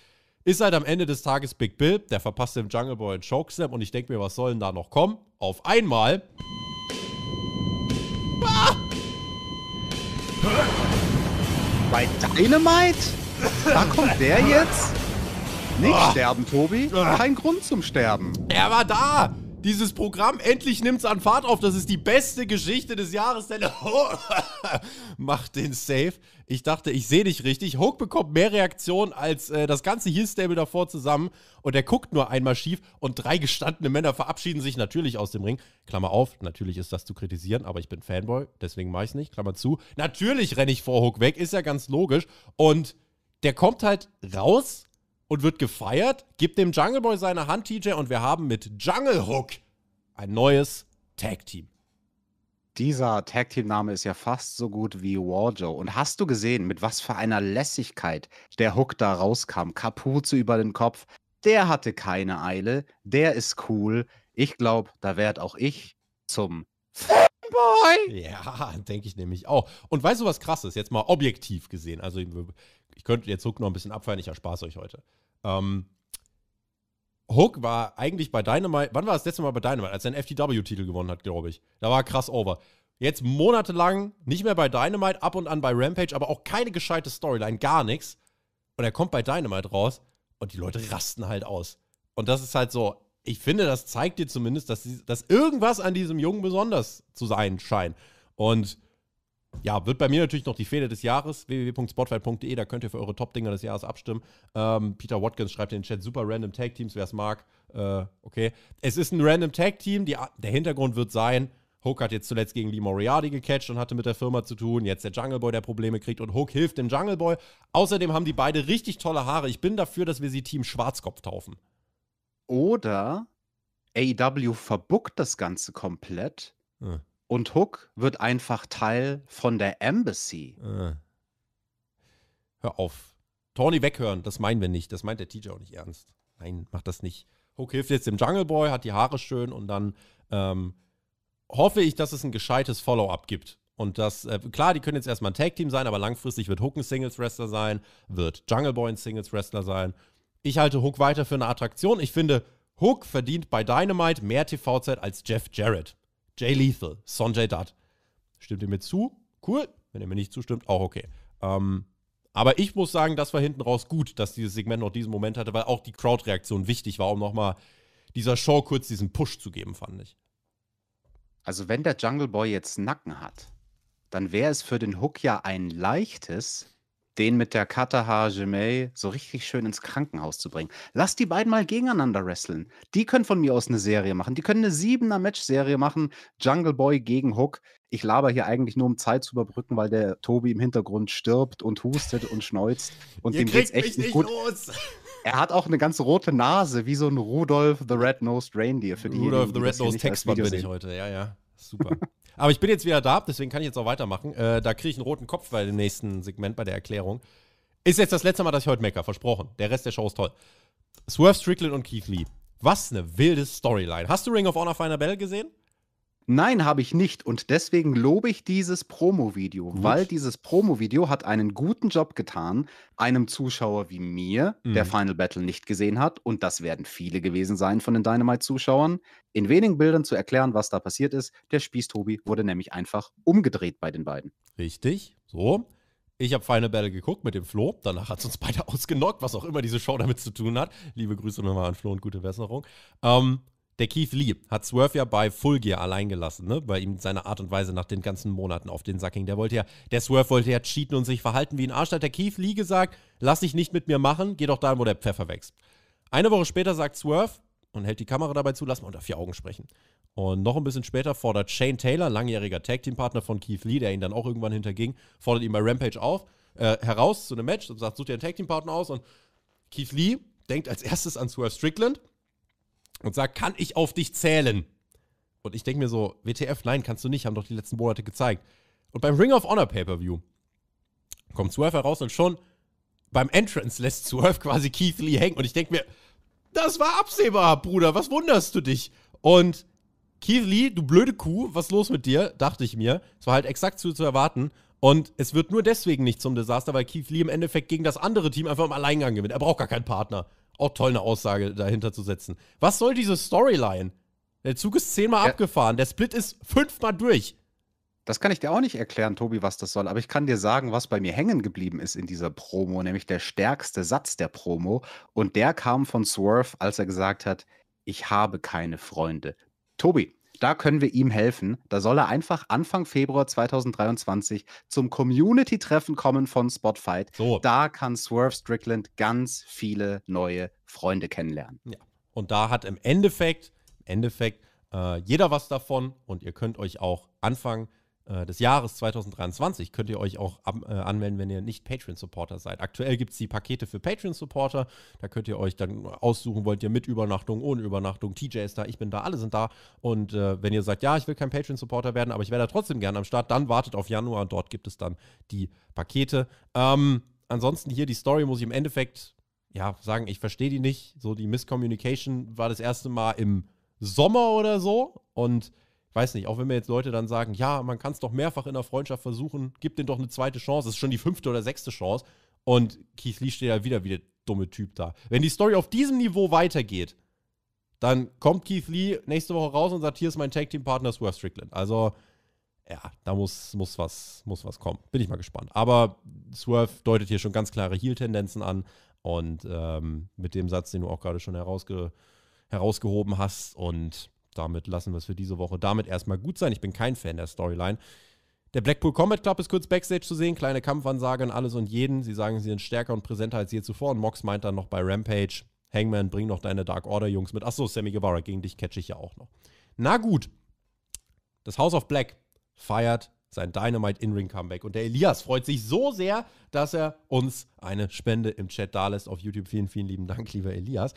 Ist halt am Ende des Tages Big Bill, der verpasst dem Jungle Boy einen Chokeslam und ich denke mir, was soll denn da noch kommen? Auf einmal. Ah! Bei Dynamite? Da kommt der jetzt? Nicht ah! sterben, Tobi. Ah! Kein Grund zum Sterben. Er war da. Dieses Programm, endlich nimmt es an Fahrt auf. Das ist die beste Geschichte des Jahres. Denn [laughs] macht den Safe. Ich dachte, ich sehe dich richtig. Hook bekommt mehr Reaktion als äh, das ganze Heal-Stable davor zusammen. Und er guckt nur einmal schief. Und drei gestandene Männer verabschieden sich natürlich aus dem Ring. Klammer auf, natürlich ist das zu kritisieren, aber ich bin Fanboy, deswegen mache ich es nicht. Klammer zu. Natürlich renne ich vor Hook weg, ist ja ganz logisch. Und der kommt halt raus und wird gefeiert, gibt dem Jungle Boy seine Hand, TJ, und wir haben mit Jungle Hook ein neues Tag Team. Dieser Tag Team Name ist ja fast so gut wie Warjo. Und hast du gesehen, mit was für einer Lässigkeit der Hook da rauskam? Kapuze über den Kopf. Der hatte keine Eile. Der ist cool. Ich glaube, da werde auch ich zum Fanboy. Ja, [laughs] denke ich nämlich auch. Und weißt du, was krass ist? Jetzt mal objektiv gesehen. Also, ich könnte jetzt Hook noch ein bisschen abfeiern, ich erspaße euch heute. Ähm, Hook war eigentlich bei Dynamite, wann war das letzte Mal bei Dynamite, als er einen FTW-Titel gewonnen hat, glaube ich. Da war er krass over. Jetzt monatelang nicht mehr bei Dynamite, ab und an bei Rampage, aber auch keine gescheite Storyline, gar nichts. Und er kommt bei Dynamite raus und die Leute rasten halt aus. Und das ist halt so, ich finde, das zeigt dir zumindest, dass, dass irgendwas an diesem Jungen besonders zu sein scheint. Und ja, wird bei mir natürlich noch die Fehde des Jahres, www.spotfight.de, da könnt ihr für eure Top-Dinger des Jahres abstimmen. Ähm, Peter Watkins schreibt in den Chat, super random Tag-Teams, wer es mag. Äh, okay. Es ist ein random Tag-Team, der Hintergrund wird sein, Hook hat jetzt zuletzt gegen Lee Moriarty gecatcht und hatte mit der Firma zu tun. Jetzt der Jungle Boy, der Probleme kriegt und Hook hilft dem Jungle Boy. Außerdem haben die beide richtig tolle Haare. Ich bin dafür, dass wir sie Team Schwarzkopf taufen. Oder AEW verbuckt das Ganze komplett Äh, und Hook wird einfach Teil von der Embassy. äh. Hör auf. Tawny weghören, das meinen wir nicht. Das meint der TJ auch nicht ernst. Nein, mach das nicht. Hook hilft jetzt dem Jungle Boy, hat die Haare schön und dann ähm, hoffe ich, dass es ein gescheites Follow-up gibt. Und das, äh, klar, die können jetzt erstmal ein Tag-Team sein, aber langfristig wird Hook ein Singles-Wrestler sein, wird Jungle Boy ein Singles-Wrestler sein. Ich halte Hook weiter für eine Attraktion. Ich finde, Hook verdient bei Dynamite mehr TV-Zeit als Jeff Jarrett, Jay Lethal, Sonjay Dutt. Stimmt ihr mir zu? Cool. Wenn ihr mir nicht zustimmt, auch okay. Ähm, aber ich muss sagen, das war hinten raus gut, dass dieses Segment noch diesen Moment hatte, weil auch die Crowd-Reaktion wichtig war, um nochmal dieser Show kurz diesen Push zu geben, fand ich. Also wenn der Jungle Boy jetzt Nacken hat, dann wäre es für den Hook ja ein leichtes, den mit der Kata Hajime so richtig schön ins Krankenhaus zu bringen. Lass die beiden mal gegeneinander wresteln. Die können von mir aus eine Serie machen. Die können eine siebener Match-Serie machen. Jungle Boy gegen Hook. Ich laber hier eigentlich nur, um Zeit zu überbrücken, weil der Tobi im Hintergrund stirbt und hustet und schneuzt. Und dem geht's echt nicht gut. los! Er hat auch eine ganz rote Nase, wie so ein Rudolph the Red-Nosed Reindeer. Für the die das hier Red-Nosed Video bin ich heute, ja, ja. [laughs] Super. Aber ich bin jetzt wieder da, deswegen kann ich jetzt auch weitermachen. Äh, da kriege ich einen roten Kopf bei dem nächsten Segment, bei der Erklärung. Ist jetzt das letzte Mal, dass ich heute mecker, versprochen. Der Rest der Show ist toll. Swerve Strickland und Keith Lee. Was eine wilde Storyline. Hast du Ring of Honor Final Battle gesehen? Nein, habe ich nicht. Und deswegen lobe ich dieses Promo-Video, Gut. weil dieses Promo-Video hat einen guten Job getan, einem Zuschauer wie mir, der Mhm. Final Battle nicht gesehen hat, und das werden viele gewesen sein von den Dynamite-Zuschauern, in wenigen Bildern zu erklären, was da passiert ist. Der Spieß-Tobi wurde nämlich einfach umgedreht bei den beiden. Richtig. So. Ich habe Final Battle geguckt mit dem Flo. Danach hat es uns beide [laughs] ausgenockt, was auch immer diese Show damit zu tun hat. Liebe Grüße nochmal an Flo und gute Besserung. Ähm, der Keith Lee hat Swerve ja bei Full Gear allein gelassen, ne? Bei ihm seine Art und Weise nach den ganzen Monaten auf den Sack ging. Der wollte ja, der Swerve wollte ja cheaten und sich verhalten wie ein Arsch. Hat der Keith Lee gesagt, lass dich nicht mit mir machen, geh doch dahin, wo der Pfeffer wächst. Eine Woche später sagt Swerve und hält die Kamera dabei zu, lass mal unter vier Augen sprechen. Und noch ein bisschen später fordert Shane Taylor, langjähriger Tag-Team-Partner von Keith Lee, der ihn dann auch irgendwann hinterging, fordert ihn bei Rampage auf, äh, heraus zu einem Match und sagt, such dir einen Tag-Team-Partner aus. Und Keith Lee denkt als erstes an Swerve Strickland und sagt, kann ich auf dich zählen? Und ich denke mir so, WTF, nein, kannst du nicht, haben doch die letzten Monate gezeigt. Und beim Ring of Honor Pay-Per-View kommt Swerve heraus und schon beim Entrance lässt Swerve [laughs] quasi Keith Lee hängen. Und ich denke mir, das war absehbar, Bruder, was wunderst du dich? Und Keith Lee, du blöde Kuh, was ist los mit dir? Dachte ich mir. Es war halt exakt zu, zu erwarten. Und es wird nur deswegen nicht zum Desaster, weil Keith Lee im Endeffekt gegen das andere Team einfach im Alleingang gewinnt. Er braucht gar keinen Partner. Auch toll, eine Aussage dahinter zu setzen. Was soll diese Storyline? Der Zug ist zehnmal Ja. abgefahren, der Split ist fünfmal durch. Das kann ich dir auch nicht erklären, Tobi, was das soll, aber ich kann dir sagen, was bei mir hängen geblieben ist in dieser Promo, nämlich der stärkste Satz der Promo. Und der kam von Swerve, als er gesagt hat, ich habe keine Freunde. Tobi, da können wir ihm helfen. Da soll er einfach Anfang Februar 2023 zum Community-Treffen kommen von Spotfight. So. Da kann Swerve Strickland ganz viele neue Freunde kennenlernen. Ja. Und da hat im Endeffekt, im Endeffekt äh, jeder was davon und ihr könnt euch auch Anfang äh, des Jahres 2023 könnt ihr euch auch ab, äh, anmelden, wenn ihr nicht Patreon-Supporter seid. Aktuell gibt es die Pakete für Patreon-Supporter. Da könnt ihr euch dann aussuchen, wollt ihr mit Übernachtung, ohne Übernachtung. TJ ist da, ich bin da, alle sind da. Und äh, wenn ihr sagt, ja, ich will kein Patreon-Supporter werden, aber ich wäre da trotzdem gerne am Start, dann wartet auf Januar dort gibt es dann die Pakete. Ähm, ansonsten hier die Story muss ich im Endeffekt ja, sagen, ich verstehe die nicht. So, die Miscommunication war das erste Mal im Sommer oder so. Und weiß nicht, auch wenn mir jetzt Leute dann sagen, ja, man kann es doch mehrfach in der Freundschaft versuchen, gib denen doch eine zweite Chance. Das ist schon die fünfte oder sechste Chance. Und Keith Lee steht ja wieder wie der dumme Typ da. Wenn die Story auf diesem Niveau weitergeht, dann kommt Keith Lee nächste Woche raus und sagt, hier ist mein Tag-Team-Partner Swerve Strickland. Also, ja, da muss, muss, was, muss was kommen. Bin ich mal gespannt. Aber Swerve deutet hier schon ganz klare Heel-Tendenzen an. Und ähm, mit dem Satz, den du auch gerade schon herausge herausgehoben hast. Und damit lassen wir es für diese Woche damit erstmal gut sein. Ich bin kein Fan der Storyline. Der Blackpool Combat Club ist kurz Backstage zu sehen. Kleine Kampfansage an alles und jeden. Sie sagen, sie sind stärker und präsenter als je zuvor. Und Mox meint dann noch bei Rampage: Hangman, bring noch deine Dark Order Jungs mit. Achso, Sammy Guevara, gegen dich catch ich ja auch noch. Na gut. Das House of Black feiert sein Dynamite In-Ring Comeback. Und der Elias freut sich so sehr, dass er uns eine Spende im Chat dalässt auf YouTube. Vielen, vielen lieben Dank, lieber Elias.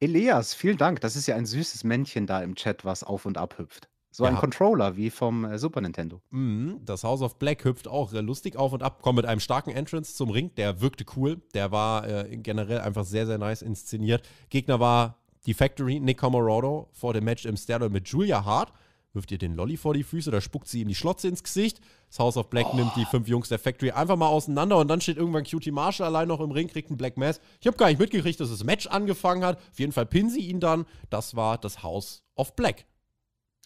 Elias, vielen Dank. Das ist ja ein süßes Männchen da im Chat, was auf und ab hüpft. So ein Ja. Controller wie vom äh, Super Nintendo. Mhm, Das House of Black hüpft auch äh, lustig auf und ab, kommt mit einem starken Entrance zum Ring. Der wirkte cool. Der war äh, generell einfach sehr, sehr nice inszeniert. Gegner war die Factory, Nick Comorodo, vor dem Match im Stereo mit Julia Hart. Wirft ihr den Lolly vor die Füße, da spuckt sie ihm die Schlotze ins Gesicht. Das House of Black nimmt die fünf Jungs der Factory einfach mal auseinander und dann steht irgendwann Cutie Marshall allein noch im Ring, kriegt einen Black Mass. Ich habe gar nicht mitgekriegt, dass das Match angefangen hat. Auf jeden Fall pinnen sie ihn dann. Das war das House of Black.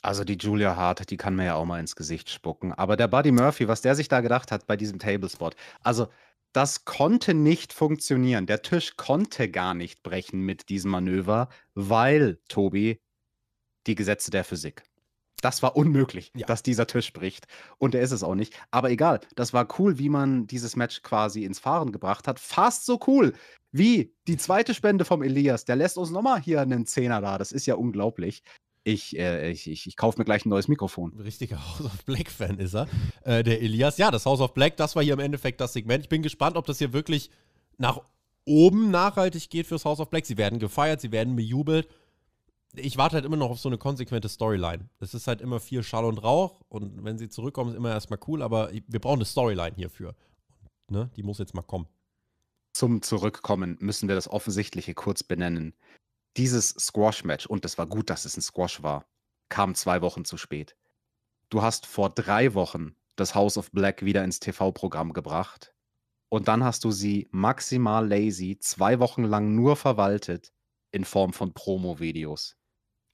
Also die Julia Hart, die kann mir ja auch mal ins Gesicht spucken. Aber der Buddy Murphy, was der sich da gedacht hat bei diesem Tablespot, also das konnte nicht funktionieren. Der Tisch konnte gar nicht brechen mit diesem Manöver, weil, Tobi, die Gesetze der Physik. Das war unmöglich, Ja. dass dieser Tisch bricht. Und er ist es auch nicht. Aber egal, das war cool, wie man dieses Match quasi ins Fahren gebracht hat. Fast so cool wie die zweite Spende vom Elias. Der lässt uns nochmal hier einen Zehner da. Das ist ja unglaublich. Ich, äh, ich, ich, ich kaufe mir gleich ein neues Mikrofon. Richtiger [laughs] House of Black-Fan ist er. Äh, der Elias. Ja, das House of Black, das war hier im Endeffekt das Segment. Ich bin gespannt, ob das hier wirklich nach oben nachhaltig geht fürs House of Black. Sie werden gefeiert, sie werden bejubelt. Ich warte halt immer noch auf so eine konsequente Storyline. Es ist halt immer viel Schall und Rauch und wenn sie zurückkommen, ist immer erstmal cool, aber wir brauchen eine Storyline hierfür. Ne, die muss jetzt mal kommen. Zum Zurückkommen müssen wir das Offensichtliche kurz benennen. Dieses Squash-Match, und es war gut, dass es ein Squash war, kam zwei Wochen zu spät. Du hast vor drei Wochen das House of Black wieder ins TV-Programm gebracht. Und dann hast du sie maximal lazy zwei Wochen lang nur verwaltet in Form von Promo-Videos.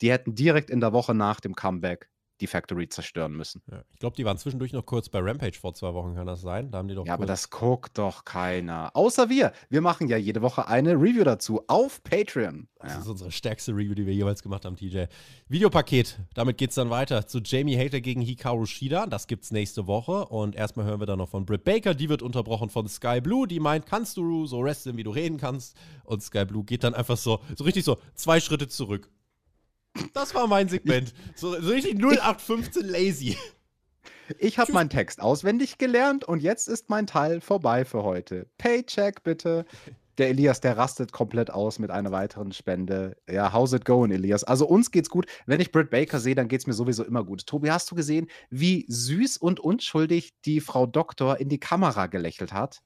Die hätten direkt in der Woche nach dem Comeback die Factory zerstören müssen. Ja, ich glaube, die waren zwischendurch noch kurz bei Rampage vor zwei Wochen, kann das sein? Da haben die doch Ja, aber das guckt doch keiner. Außer wir. Wir machen ja jede Woche eine Review dazu auf Patreon. Das Ja. ist unsere stärkste Review, die wir jeweils gemacht haben, TJ. Videopaket, damit geht's dann weiter zu Jamie Hater gegen Hikaru Shida. Das gibt's nächste Woche. Und erstmal hören wir dann noch von Britt Baker. Die wird unterbrochen von Sky Blue. Die meint, kannst du so wresteln, wie du reden kannst. Und Sky Blue geht dann einfach so, so richtig so, zwei Schritte zurück. Das war mein Segment. So, so richtig 0815 lazy. Ich habe meinen Text auswendig gelernt und jetzt ist mein Teil vorbei für heute. Paycheck bitte. Der Elias, der rastet komplett aus mit einer weiteren Spende. Ja, how's it going, Elias? Also uns geht's gut. Wenn ich Britt Baker sehe, dann geht's mir sowieso immer gut. Tobi, hast du gesehen, wie süß und unschuldig die Frau Doktor in die Kamera gelächelt hat?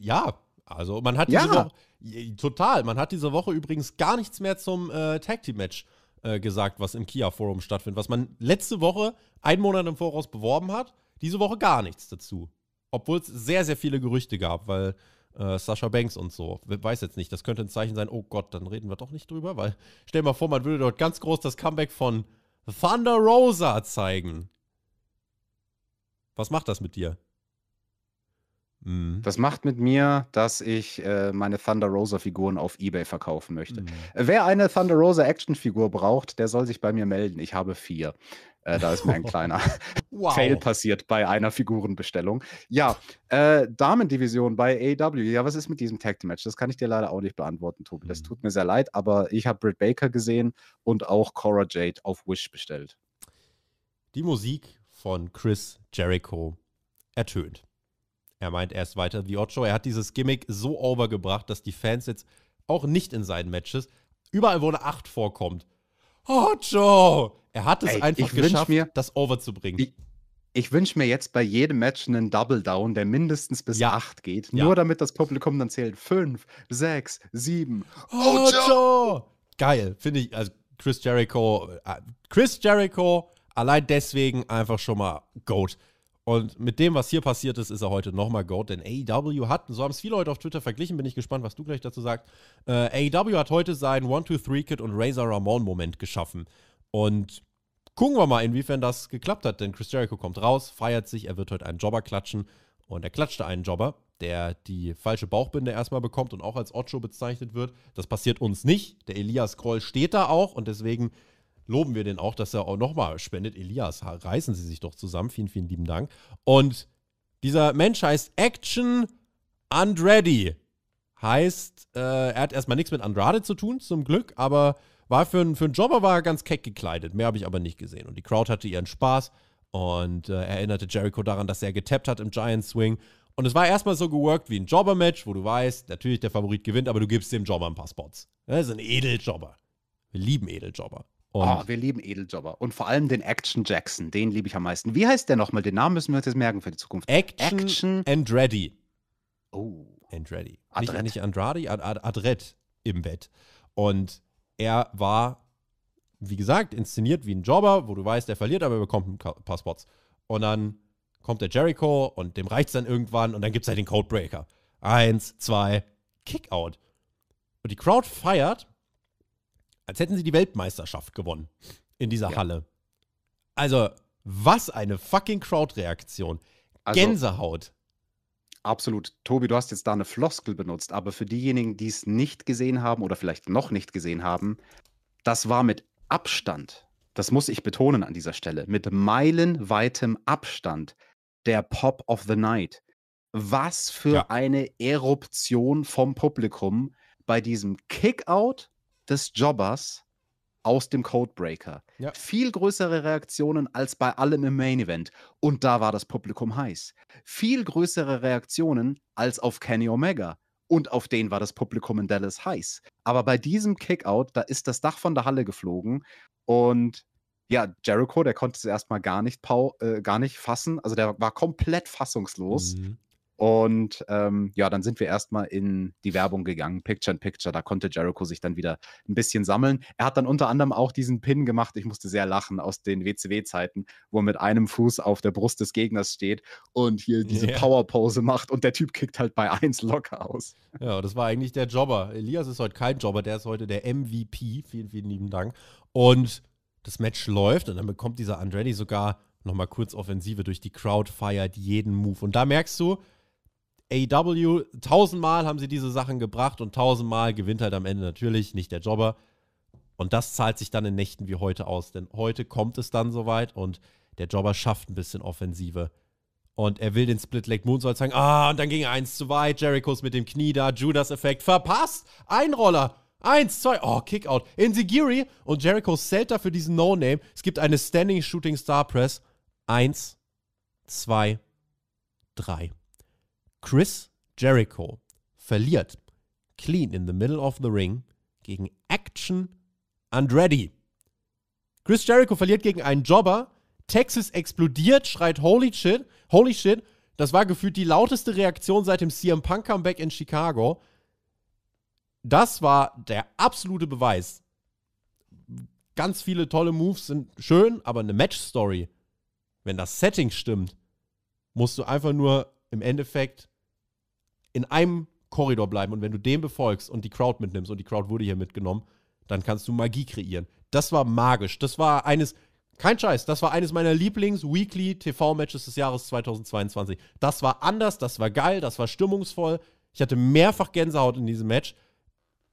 Ja, also man hat Ja. diese Woche, Ja, total, man hat diese Woche übrigens gar nichts mehr zum äh, Tag Team Match äh, gesagt, was im Kia Forum stattfindet, was man letzte Woche einen Monat im Voraus beworben hat, diese Woche gar nichts dazu. Obwohl es sehr, sehr viele Gerüchte gab, weil äh, Sascha Banks und so, we- weiß jetzt nicht, das könnte ein Zeichen sein, oh Gott, dann reden wir doch nicht drüber, weil stell dir mal vor, man würde dort ganz groß das Comeback von Thunder Rosa zeigen. Was macht das mit dir? Mhm. Das macht mit mir, dass ich äh, meine Thunder Rosa Figuren auf Ebay verkaufen möchte. Mhm. Wer eine Thunder Rosa Actionfigur braucht, der soll sich bei mir melden. Ich habe vier. Äh, da ist mir ein [laughs] kleiner Wow. Fail passiert bei einer Figurenbestellung. Ja, äh, Damendivision bei AEW. Ja, was ist mit diesem Tag Match? Das kann ich dir leider auch nicht beantworten, Tobi. Das Mhm. tut mir sehr leid, aber ich habe Britt Baker gesehen und auch Cora Jade auf Wish bestellt. Die Musik von Chris Jericho ertönt. Er meint, er ist weiter wie Ocho. Er hat dieses Gimmick so overgebracht, dass die Fans jetzt auch nicht in seinen Matches, überall wo eine 8 vorkommt, Ocho! Er hat es Ey, einfach geschafft, mir- das over zu bringen. Ich- Ich wünsche mir jetzt bei jedem Match einen Double Down, der mindestens bis Ja. 8 geht. Ja. Nur damit das Publikum dann zählt. 5, 6, 7. Ocho! Geil, finde ich. Also Chris Jericho, äh, Chris Jericho, allein deswegen einfach schon mal GOAT. Und mit dem, was hier passiert ist, ist er heute nochmal GOAT. Denn AEW hat, so haben es viele Leute auf Twitter verglichen, bin ich gespannt, was du gleich dazu sagst. Äh, AEW hat heute seinen 1-2-3-Kid und Razor Ramon-Moment geschaffen. Und gucken wir mal, inwiefern das geklappt hat. Denn Chris Jericho kommt raus, feiert sich, er wird heute einen Jobber klatschen. Und er klatschte einen Jobber, der die falsche Bauchbinde erstmal bekommt und auch als Ocho bezeichnet wird. Das passiert uns nicht. Der Elias Kroll steht da auch und deswegen loben wir den auch, dass er auch nochmal spendet. Elias, reißen Sie sich doch zusammen. Vielen, vielen lieben Dank. Und dieser Mensch heißt Action Andretti. Heißt, äh, er hat erstmal nichts mit Andrade zu tun, zum Glück, aber War für, einen- für einen Jobber war er ganz keck gekleidet. Mehr habe ich aber nicht gesehen. Und die Crowd hatte ihren Spaß und äh, erinnerte Jericho daran, dass er getappt hat im Giant Swing. Und es war erstmal so geworkt wie ein Jobber-Match, wo du weißt, natürlich der Favorit gewinnt, aber du gibst dem Jobber ein paar Spots. Das ist ein Edeljobber. Wir lieben Edeljobber. Und Oh, wir lieben Edeljobber. Und vor allem den Action Jackson, den liebe ich am meisten. Wie heißt der nochmal? Den Namen müssen wir uns jetzt merken für die Zukunft. Action, Action- Andretti. Oh. Andretti. Nicht, Adret. nicht Andrade, Ad, Ad, Adret im Bett. Und er war, wie gesagt, inszeniert wie ein Jobber, wo du weißt, er verliert, aber er bekommt ein paar Spots. Und dann kommt der Jericho und dem reicht es dann irgendwann und dann gibt es halt den Codebreaker. Eins, zwei, Kickout. Und die Crowd feiert, als hätten sie die Weltmeisterschaft gewonnen in dieser Ja. Halle. Also, was eine fucking Crowd-Reaktion. Also, Gänsehaut. Absolut. Tobi, du hast jetzt da eine Floskel benutzt, aber für diejenigen, die es nicht gesehen haben oder vielleicht noch nicht gesehen haben, das war mit Abstand, das muss ich betonen an dieser Stelle, mit meilenweitem Abstand der Pop of the Night. Was für Ja. eine Eruption vom Publikum bei diesem Kickout des Jobbers aus dem Codebreaker. Ja. Viel größere Reaktionen als bei allem im Main Event. Und da war das Publikum heiß. Viel größere Reaktionen als auf Kenny Omega. Und auf den war das Publikum in Dallas heiß. Aber bei diesem Kickout, da ist das Dach von der Halle geflogen. Und ja, Jericho, der konnte es erstmal gar nicht, pau äh, gar nicht fassen. Also der war komplett fassungslos. Mhm. Und ähm, ja, dann sind wir erstmal in die Werbung gegangen, Picture in Picture. Da konnte Jericho sich dann wieder ein bisschen sammeln. Er hat dann unter anderem auch diesen Pin gemacht. Ich musste sehr lachen aus den WCW-Zeiten, wo er mit einem Fuß auf der Brust des Gegners steht und hier [laughs] diese Ja. Power-Pose macht und der Typ kickt halt bei 1 locker aus. Ja, das war eigentlich der Jobber. Elias ist heute kein Jobber, der ist heute der MVP. Vielen, vielen lieben Dank. Und das Match läuft und dann bekommt dieser Andretti sogar nochmal kurz Offensive durch die Crowd, feiert jeden Move. Und da merkst du, AEW, tausendmal haben sie diese Sachen gebracht und tausendmal gewinnt halt am Ende natürlich nicht der Jobber. Und das zahlt sich dann in Nächten wie heute aus, denn heute kommt es dann soweit und der Jobber schafft ein bisschen Offensive. Und er will den Split Leg Moonsault zeigen. Ah, und dann ging er eins zu weit. Jerichos mit dem Knie da. Judas-Effekt. Verpasst. Einroller. Eins, zwei. Oh, Kickout. Insigiri und Jericho zählt dafür diesen No-Name. Es gibt eine Standing Shooting Star Press. Eins, zwei, drei. Chris Jericho verliert clean in the middle of the ring gegen Action Andretti. Chris Jericho verliert gegen einen Jobber. Texas explodiert, schreit Holy shit, Holy shit. Das war gefühlt die lauteste Reaktion seit dem CM Punk Comeback in Chicago. Das war der absolute Beweis. Ganz viele tolle Moves sind schön, aber eine Match-Story, wenn das Setting stimmt, musst du einfach nur im Endeffekt in einem Korridor bleiben. Und wenn du den befolgst und die Crowd mitnimmst, und die Crowd wurde hier mitgenommen, dann kannst du Magie kreieren. Das war magisch. Das war eines, kein Scheiß, das war eines meiner Lieblings-Weekly-TV-Matches des Jahres 2022. Das war anders, das war geil, das war stimmungsvoll. Ich hatte mehrfach Gänsehaut in diesem Match.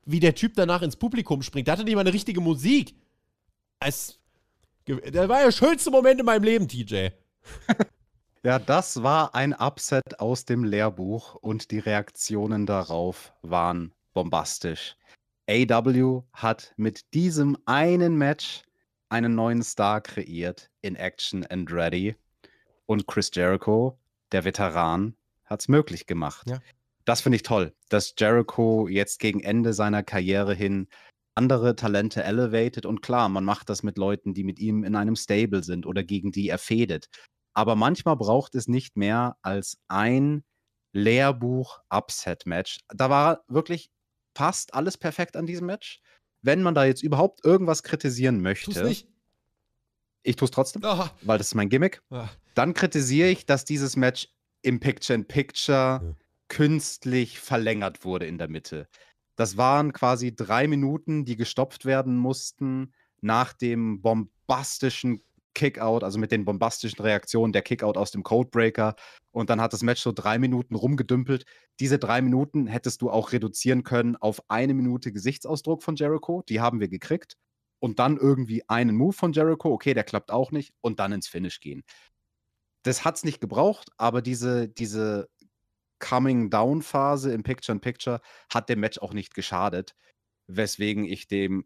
Wie der Typ danach ins Publikum springt. Der hatte nicht mal eine richtige Musik. Es, der war der schönste Moment in meinem Leben, TJ. [laughs] Ja, das war ein Upset aus dem Lehrbuch und die Reaktionen darauf waren bombastisch. AW hat mit diesem einen Match einen neuen Star kreiert in Action and Ready und Chris Jericho, der Veteran, hat es möglich gemacht. Ja. Das finde ich toll, dass Jericho jetzt gegen Ende seiner Karriere hin andere Talente elevated und klar, man macht das mit Leuten, die mit ihm in einem Stable sind oder gegen die er fädet. Aber manchmal braucht es nicht mehr als ein Lehrbuch-Upset-Match. Da war wirklich fast alles perfekt an diesem Match. Wenn man da jetzt überhaupt irgendwas kritisieren möchte, Tu's nicht. ich tue es trotzdem, Ah, weil das ist mein Gimmick, dann kritisiere ich, dass dieses Match im Picture-in-Picture Ja. künstlich verlängert wurde in der Mitte. Das waren quasi drei Minuten, die gestopft werden mussten nach dem bombastischen Kickout, also mit den bombastischen Reaktionen der Kickout aus dem Codebreaker. Und dann hat das Match so drei Minuten rumgedümpelt. Diese drei Minuten hättest du auch reduzieren können auf eine Minute Gesichtsausdruck von Jericho. Die haben wir gekriegt. Und dann irgendwie einen Move von Jericho. Okay, der klappt auch nicht. Und dann ins Finish gehen. Das hat es nicht gebraucht, aber diese, diese Coming-Down-Phase im Picture-in-Picture hat dem Match auch nicht geschadet. Weswegen ich dem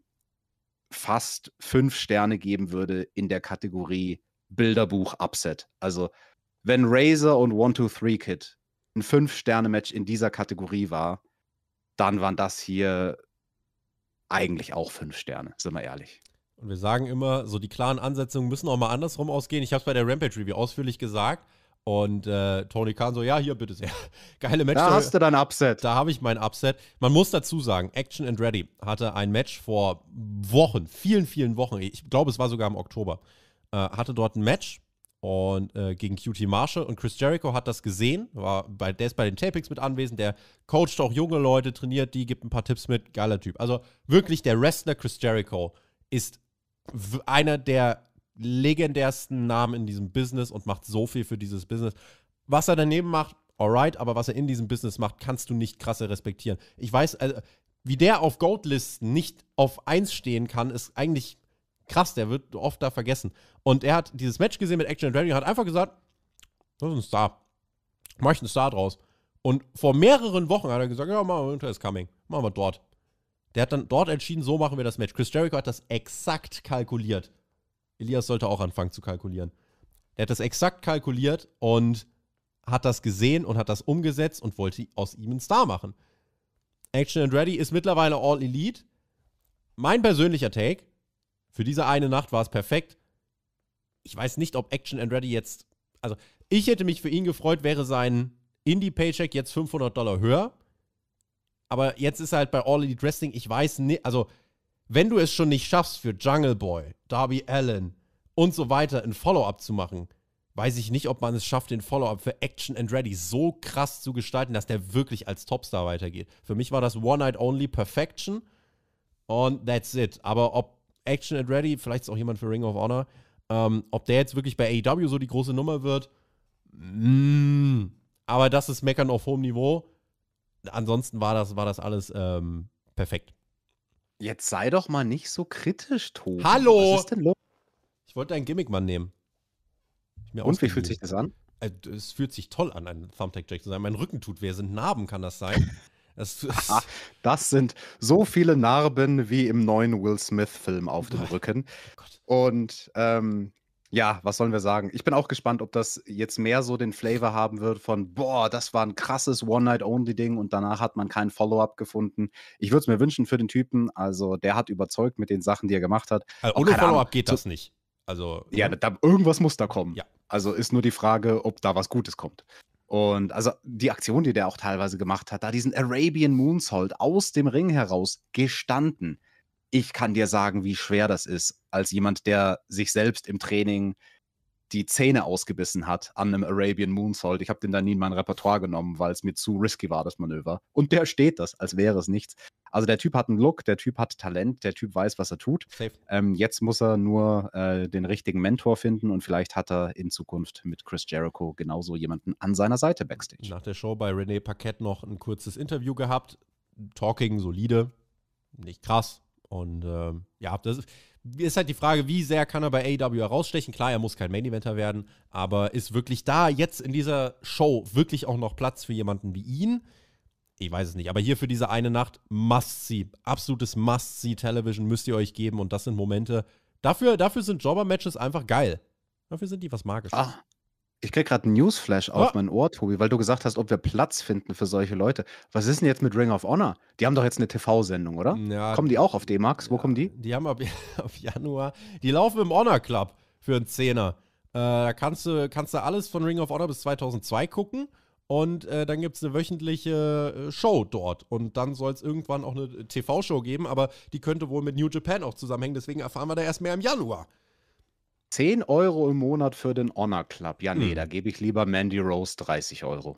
fast fünf Sterne geben würde in der Kategorie Bilderbuch-Upset. Also, wenn Razor und One, Two, Three Kid ein Fünf-Sterne-Match in dieser Kategorie war, dann waren das hier eigentlich auch fünf Sterne, sind wir ehrlich. Und wir sagen immer, so die klaren Ansetzungen müssen auch mal andersrum ausgehen. Ich habe es bei der Rampage Review ausführlich gesagt. Und äh, Tony Khan so, ja, hier bitte sehr. [laughs] Geile Match. Da hast du dein Upset. Da habe ich mein Upset. Man muss dazu sagen, Action and Ready hatte ein Match vor Wochen, vielen, vielen Wochen. Ich glaube, es war sogar im Oktober. Äh, hatte dort ein Match und äh, gegen QT Marshall und Chris Jericho hat das gesehen, war bei, der ist bei den Tapings mit anwesend, der coacht auch junge Leute, trainiert die, gibt ein paar Tipps mit, geiler Typ. Also wirklich der Wrestler Chris Jericho ist einer der legendärsten Namen in diesem Business und macht so viel für dieses Business. Was er daneben macht, alright, aber was er in diesem Business macht, kannst du nicht krasser respektieren. Ich weiß, also, wie der auf Goat-Listen nicht auf 1 stehen kann, ist eigentlich krass, der wird oft da vergessen. Und er hat dieses Match gesehen mit Action and und hat einfach gesagt, das ist ein Star. Mach ich einen Star draus. Und vor mehreren Wochen hat er gesagt, ja, machen wir Winter is Coming. Machen wir dort. Der hat dann dort entschieden, so machen wir das Match. Chris Jericho hat das exakt kalkuliert. Elias sollte auch anfangen zu kalkulieren. Er hat das exakt kalkuliert und hat das gesehen und hat das umgesetzt und wollte aus ihm einen Star machen. Action and Ready ist mittlerweile All Elite. Mein persönlicher Take, für diese eine Nacht war es perfekt. Ich weiß nicht, ob Action and Ready jetzt, also ich hätte mich für ihn gefreut, wäre sein Indie-Paycheck jetzt 500 Dollar höher. Aber jetzt ist er halt bei All Elite Wrestling, ich weiß nicht, also wenn du es schon nicht schaffst für Jungle Boy, Darby Allen und so weiter ein Follow-up zu machen, weiß ich nicht, ob man es schafft, den Follow-up für Action and Ready so krass zu gestalten, dass der wirklich als Topstar weitergeht. Für mich war das One Night Only Perfection und that's it. Aber ob Action and Ready, vielleicht ist auch jemand für Ring of Honor, ähm, ob der jetzt wirklich bei AEW so die große Nummer wird, mm, aber das ist Meckern auf hohem Niveau. Ansonsten war das, war das alles ähm, perfekt. Jetzt sei doch mal nicht so kritisch, Tobi. Hallo! Was ist denn los? Ich wollte einen Gimmick mal nehmen. Und wie fühlt sich das an? Äh, es fühlt sich toll an, ein Thumbtack-Jack zu sein. Mein Rücken tut weh. Sind Narben, kann das sein? [laughs] Das, das, ah, das sind so viele Narben wie im neuen Will Smith-Film auf dem Rücken. Oh Und ähm, ja, was sollen wir sagen? Ich bin auch gespannt, ob das jetzt mehr so den Flavor haben wird von, boah, das war ein krasses One-Night-Only-Ding und danach hat man kein Follow-up gefunden. Ich würde es mir wünschen für den Typen. Also, der hat überzeugt mit den Sachen, die er gemacht hat. Also, ohne Follow-up geht das nicht. Also, ja, ne? da, irgendwas muss da kommen. Ja. Also ist nur die Frage, ob da was Gutes kommt. Und also die Aktion, die der auch teilweise gemacht hat, da diesen Arabian Moonsault aus dem Ring heraus gestanden ich kann dir sagen, wie schwer das ist, als jemand, der sich selbst im Training die Zähne ausgebissen hat an einem Arabian Moonsault. Ich habe den da nie in mein Repertoire genommen, weil es mir zu risky war, das Manöver. Und der steht das, als wäre es nichts. Also der Typ hat einen Look, der Typ hat Talent, der Typ weiß, was er tut. Ähm, jetzt muss er nur äh, den richtigen Mentor finden und vielleicht hat er in Zukunft mit Chris Jericho genauso jemanden an seiner Seite backstage. Nach der Show bei René Paquette noch ein kurzes Interview gehabt. Talking solide, nicht krass, und ähm, ja, das ist halt die Frage, wie sehr kann er bei AEW herausstechen? Klar, er muss kein Main Eventer werden, aber ist wirklich da jetzt in dieser Show wirklich auch noch Platz für jemanden wie ihn? Ich weiß es nicht, aber hier für diese eine Nacht Must-See, absolutes Must-See-Television müsst ihr euch geben und das sind Momente. Dafür, dafür sind Jobber-Matches einfach geil. Dafür sind die was Magisches. Ah, ich krieg gerade 'n Newsflash auf mein Ohr, Tobi, weil du gesagt hast, ob wir Platz finden für solche Leute. Was ist denn jetzt mit Ring of Honor? Die haben doch jetzt eine TV-Sendung, oder? Ja, Kommen die auch auf D-Max? Wo kommen die? die haben ab, ab [laughs] Januar, die laufen im Honor Club für einen Zehner. Äh, da kannst du, kannst du alles von Ring of Honor bis 2002 gucken und äh, dann gibt es eine wöchentliche äh, Show dort. Und dann soll es irgendwann auch eine TV-Show geben, aber die könnte wohl mit New Japan auch zusammenhängen. Deswegen erfahren wir da erst mehr im Januar. 10 Euro im Monat für den Honor Club. Ja, nee, hm. da gebe ich lieber Mandy Rose 30 Euro.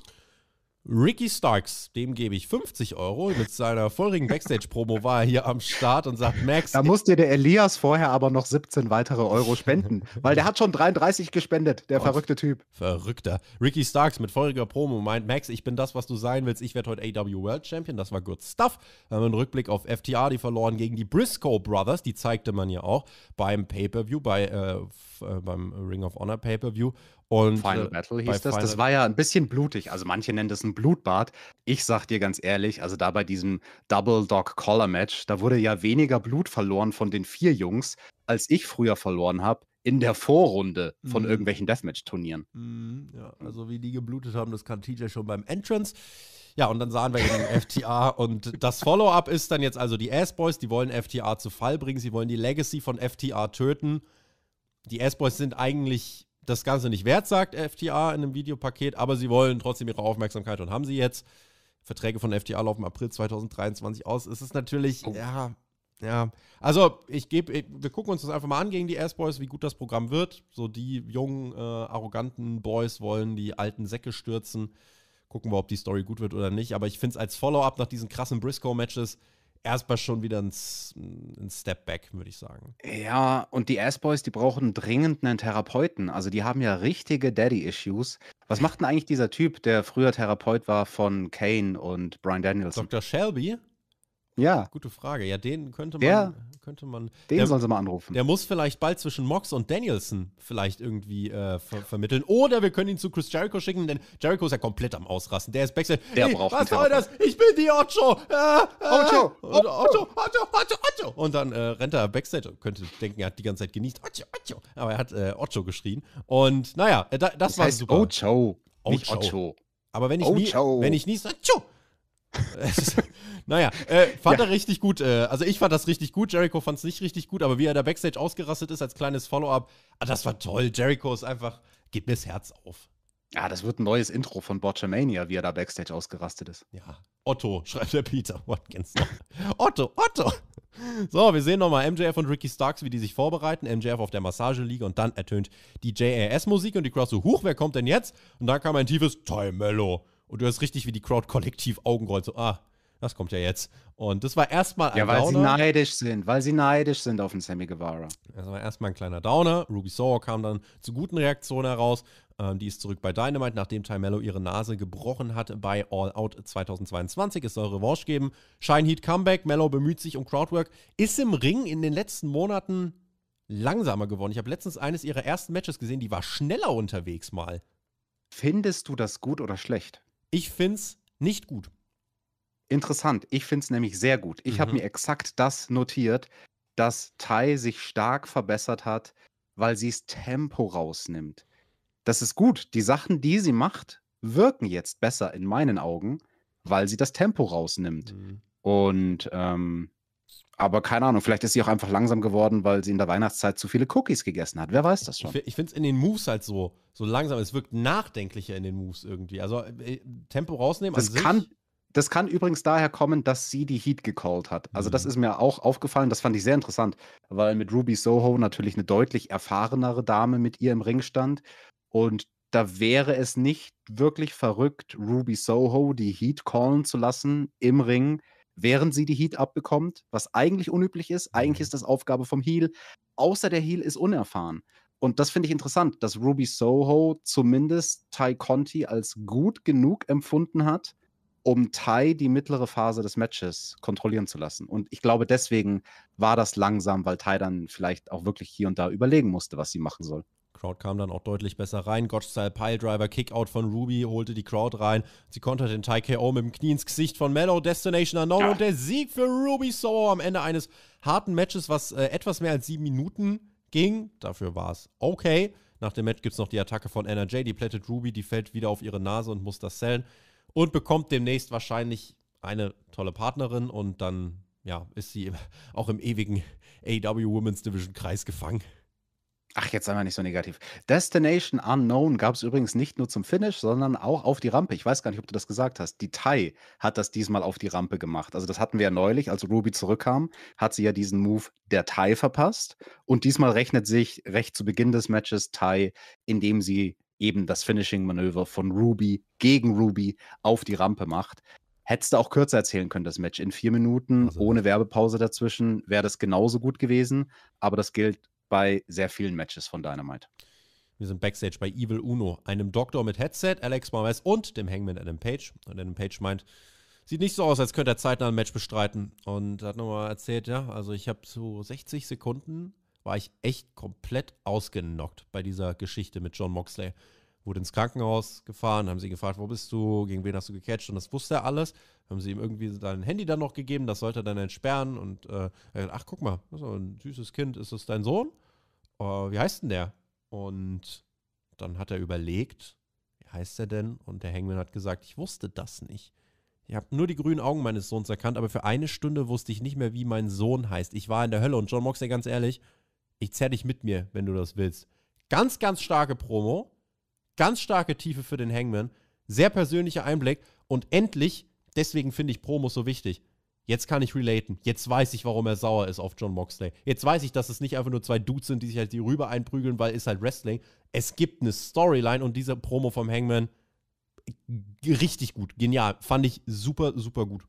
Ricky Starks, dem gebe ich 50 Euro. Mit seiner vorigen Backstage-Promo war er hier am Start und sagt, Max. Da muss dir der Elias vorher aber noch 17 weitere Euro spenden, weil der hat schon 33 gespendet, der oh, verrückte Typ. Verrückter. Ricky Starks mit voriger Promo meint, Max, ich bin das, was du sein willst. Ich werde heute AW World Champion. Das war good stuff. Wir haben einen Rückblick auf FTR, die verloren gegen die Briscoe Brothers. Die zeigte man ja auch beim Pay-Per-View bei äh, äh, beim Ring of Honor Pay-Per-View. Und Final äh, Battle hieß das. Final- Das war ja ein bisschen blutig. Also manche nennen das ein Blutbad. Ich sag dir ganz ehrlich, also da bei diesem Double Dog Collar Match, da wurde ja weniger Blut verloren von den vier Jungs, als ich früher verloren habe in der Vorrunde von Mhm. irgendwelchen Deathmatch-Turnieren. Mhm, ja, also wie die geblutet haben, das kann TJ schon beim Entrance. Ja, und dann sahen wir eben [laughs] FTA und das Follow-up ist dann jetzt also die Ass-Boys, die wollen FTA zu Fall bringen, sie wollen die Legacy von FTA töten. Die Ass-Boys sind eigentlich das Ganze nicht wert, sagt FTA in einem Videopaket, aber sie wollen trotzdem ihre Aufmerksamkeit und haben sie jetzt. Verträge von FTA laufen April 2023 aus. Es ist natürlich, Oh. ja, ja. Also, ich gebe, wir gucken uns das einfach mal an gegen die Ass-Boys, wie gut das Programm wird. So die jungen, äh, arroganten Boys wollen die alten Säcke stürzen. Gucken wir, ob die Story gut wird oder nicht. Aber ich finde es als Follow-up nach diesen krassen Briscoe-Matches erstmal schon wieder ein, ein Step back, würde ich sagen. Ja, und die Ass-Boys, die brauchen dringend einen Therapeuten. Also die haben ja richtige Daddy-Issues. Was macht denn eigentlich dieser Typ, der früher Therapeut war von Kane und Brian Danielson? Dr. Shelby, Ja, gute Frage. Ja, den könnte man, Der- könnte man. den der, sollen sie mal anrufen. Der muss vielleicht bald zwischen Mox und Danielson vielleicht irgendwie äh, ver vermitteln. Oder wir können ihn zu Chris Jericho schicken, denn Jericho ist ja komplett am Ausrasten. Der ist Backstage. Der hey, braucht Was soll das? Ich bin die Ocho! Äh, äh, Ocho! Und Otto, Otto, Otto, Otto! Und dann äh, rennt er Backstage. Könnte denken, er hat die ganze Zeit genießt. Ocho, Ocho! Aber er hat äh, Ocho geschrien. Und naja, äh, da, das, Das war heißt super. Ocho, nicht Ocho. Ocho. Aber wenn ich nie, Ocho. wenn ich nie tschu. [laughs] naja, äh, fand er richtig gut. Äh, also ich fand das richtig gut. Jericho fand es nicht richtig gut, aber wie er da Backstage ausgerastet ist als kleines Follow-up, ah, das war toll. Jericho ist einfach, gib mir das Herz auf. Ja, das wird ein neues Intro von Botchamania, wie er da Backstage ausgerastet ist. Ja, Otto, [laughs] schreibt der Peter Watkins noch. Otto, Otto. So, wir sehen nochmal MJF und Ricky Starks, wie die sich vorbereiten. MJF auf der Massageliege und dann ertönt die JAS-Musik und die Crowd so, huch, wer kommt denn jetzt? Und dann kam ein tiefes Time Mellow. Und du hörst richtig, wie die Crowd kollektiv Augen rollt, so, ah, das kommt ja jetzt. Und das war erstmal ein Ja, weil sie Downer. neidisch sind, weil sie neidisch sind auf den Sammy Guevara. Das war erstmal ein kleiner Downer. Ruby Soho kam dann zu guten Reaktionen heraus. Ähm, die ist zurück bei Dynamite, nachdem Ty Mello ihre Nase gebrochen hat bei All Out 2022. Es soll Revanche geben. Shine Heat Comeback. Mello bemüht sich um Crowdwork. Ist im Ring in den letzten Monaten langsamer geworden. Ich habe letztens eines ihrer ersten Matches gesehen, die war schneller unterwegs mal. Findest du das gut oder schlecht? Ich find's nicht gut. Interessant. Ich finde es nämlich sehr gut. Ich habe Mhm. mir exakt das notiert, dass Tai sich stark verbessert hat, weil sie das Tempo rausnimmt. Das ist gut. Die Sachen, die sie macht, wirken jetzt besser in meinen Augen, weil sie das Tempo rausnimmt. Und ähm, aber keine Ahnung, vielleicht ist sie auch einfach langsam geworden, weil sie in der Weihnachtszeit zu viele Cookies gegessen hat. Wer weiß das Ich, schon? fi- ich finde es in den Moves halt so, so langsam. Es wirkt nachdenklicher in den Moves irgendwie. Also äh, Tempo rausnehmen Das kann, das kann übrigens daher kommen, dass sie die Heat gecallt hat. Also das Mhm. ist mir auch aufgefallen, das fand ich sehr interessant, weil mit Ruby Soho natürlich eine deutlich erfahrenere Dame mit ihr im Ring stand. Und da wäre es nicht wirklich verrückt, Ruby Soho die Heat callen zu lassen im Ring, während sie die Heat abbekommt, was eigentlich unüblich ist. Eigentlich Mhm. ist das Aufgabe vom Heel. Außer der Heel ist unerfahren. Und das finde ich interessant, dass Ruby Soho zumindest Ty Conti als gut genug empfunden hat, um Tai die mittlere Phase des Matches kontrollieren zu lassen. Und ich glaube, deswegen war das langsam, weil Tai dann vielleicht auch wirklich hier und da überlegen musste, was sie machen soll. Crowd kam dann auch deutlich besser rein. Gotch-Style Piledriver, Kickout von Ruby, holte die Crowd rein. Sie konterte den Thai KO mit dem Knie ins Gesicht von Mellow, Destination Unknown Ja. und der Sieg für Ruby Soho am Ende eines harten Matches, was äh, etwas mehr als sieben Minuten ging. Dafür war es okay. Nach dem Match gibt es noch die Attacke von NRJ, die plättet Ruby, die fällt wieder auf ihre Nase und muss das sellen. Und bekommt demnächst wahrscheinlich eine tolle Partnerin und dann ja, ist sie [laughs] auch im ewigen AW Women's Division Kreis gefangen. Ach, jetzt sei mal nicht so negativ. Destination Unknown gab es übrigens nicht nur zum Finish, sondern auch auf die Rampe. Ich weiß gar nicht, ob du das gesagt hast. Die Thai hat das diesmal auf die Rampe gemacht. Also das hatten wir ja neulich, als Ruby zurückkam, hat sie ja diesen Move der Thai verpasst. Und diesmal rechnet sich recht zu Beginn des Matches Thai, indem sie eben das Finishing-Manöver von Ruby gegen Ruby auf die Rampe macht. Hättest du auch kürzer erzählen können, das Match. In vier Minuten, Also- ohne Werbepause dazwischen, wäre das genauso gut gewesen. Aber das gilt bei sehr vielen Matches von Dynamite. Wir sind backstage bei Evil Uno, einem Doktor mit Headset, Alex Marvez und dem Hangman Adam Page. Und Adam Page meint, sieht nicht so aus, als könnte er zeitnah ein Match bestreiten. Und hat nochmal erzählt, ja, also ich habe so 60 Sekunden, war ich echt komplett ausgenockt bei dieser Geschichte mit John Moxley. Wurde ins Krankenhaus gefahren, haben sie gefragt, wo bist du, gegen wen hast du gecatcht und das wusste er alles. Haben sie ihm irgendwie sein Handy dann noch gegeben, das sollte er dann entsperren und äh, ach guck mal, ist ein süßes Kind, ist das dein Sohn? Uh, wie heißt denn der? Und dann hat er überlegt, wie heißt er denn? Und der Hangman hat gesagt, ich wusste das nicht. Ich habe nur die grünen Augen meines Sohns erkannt, aber für eine Stunde wusste ich nicht mehr, wie mein Sohn heißt. Ich war in der Hölle und John Moxley, ganz ehrlich, ich zerr dich mit mir, wenn du das willst. Ganz, ganz starke Promo, ganz starke Tiefe für den Hangman, sehr persönlicher Einblick und endlich, deswegen finde ich Promos so wichtig. Jetzt kann ich relaten. Jetzt weiß ich, warum er sauer ist auf John Moxley. Jetzt weiß ich, dass es nicht einfach nur zwei Dudes sind, die sich halt die rüber einprügeln, weil es halt Wrestling. Es gibt eine Storyline und diese Promo vom Hangman richtig gut. Genial. Fand ich super, super gut.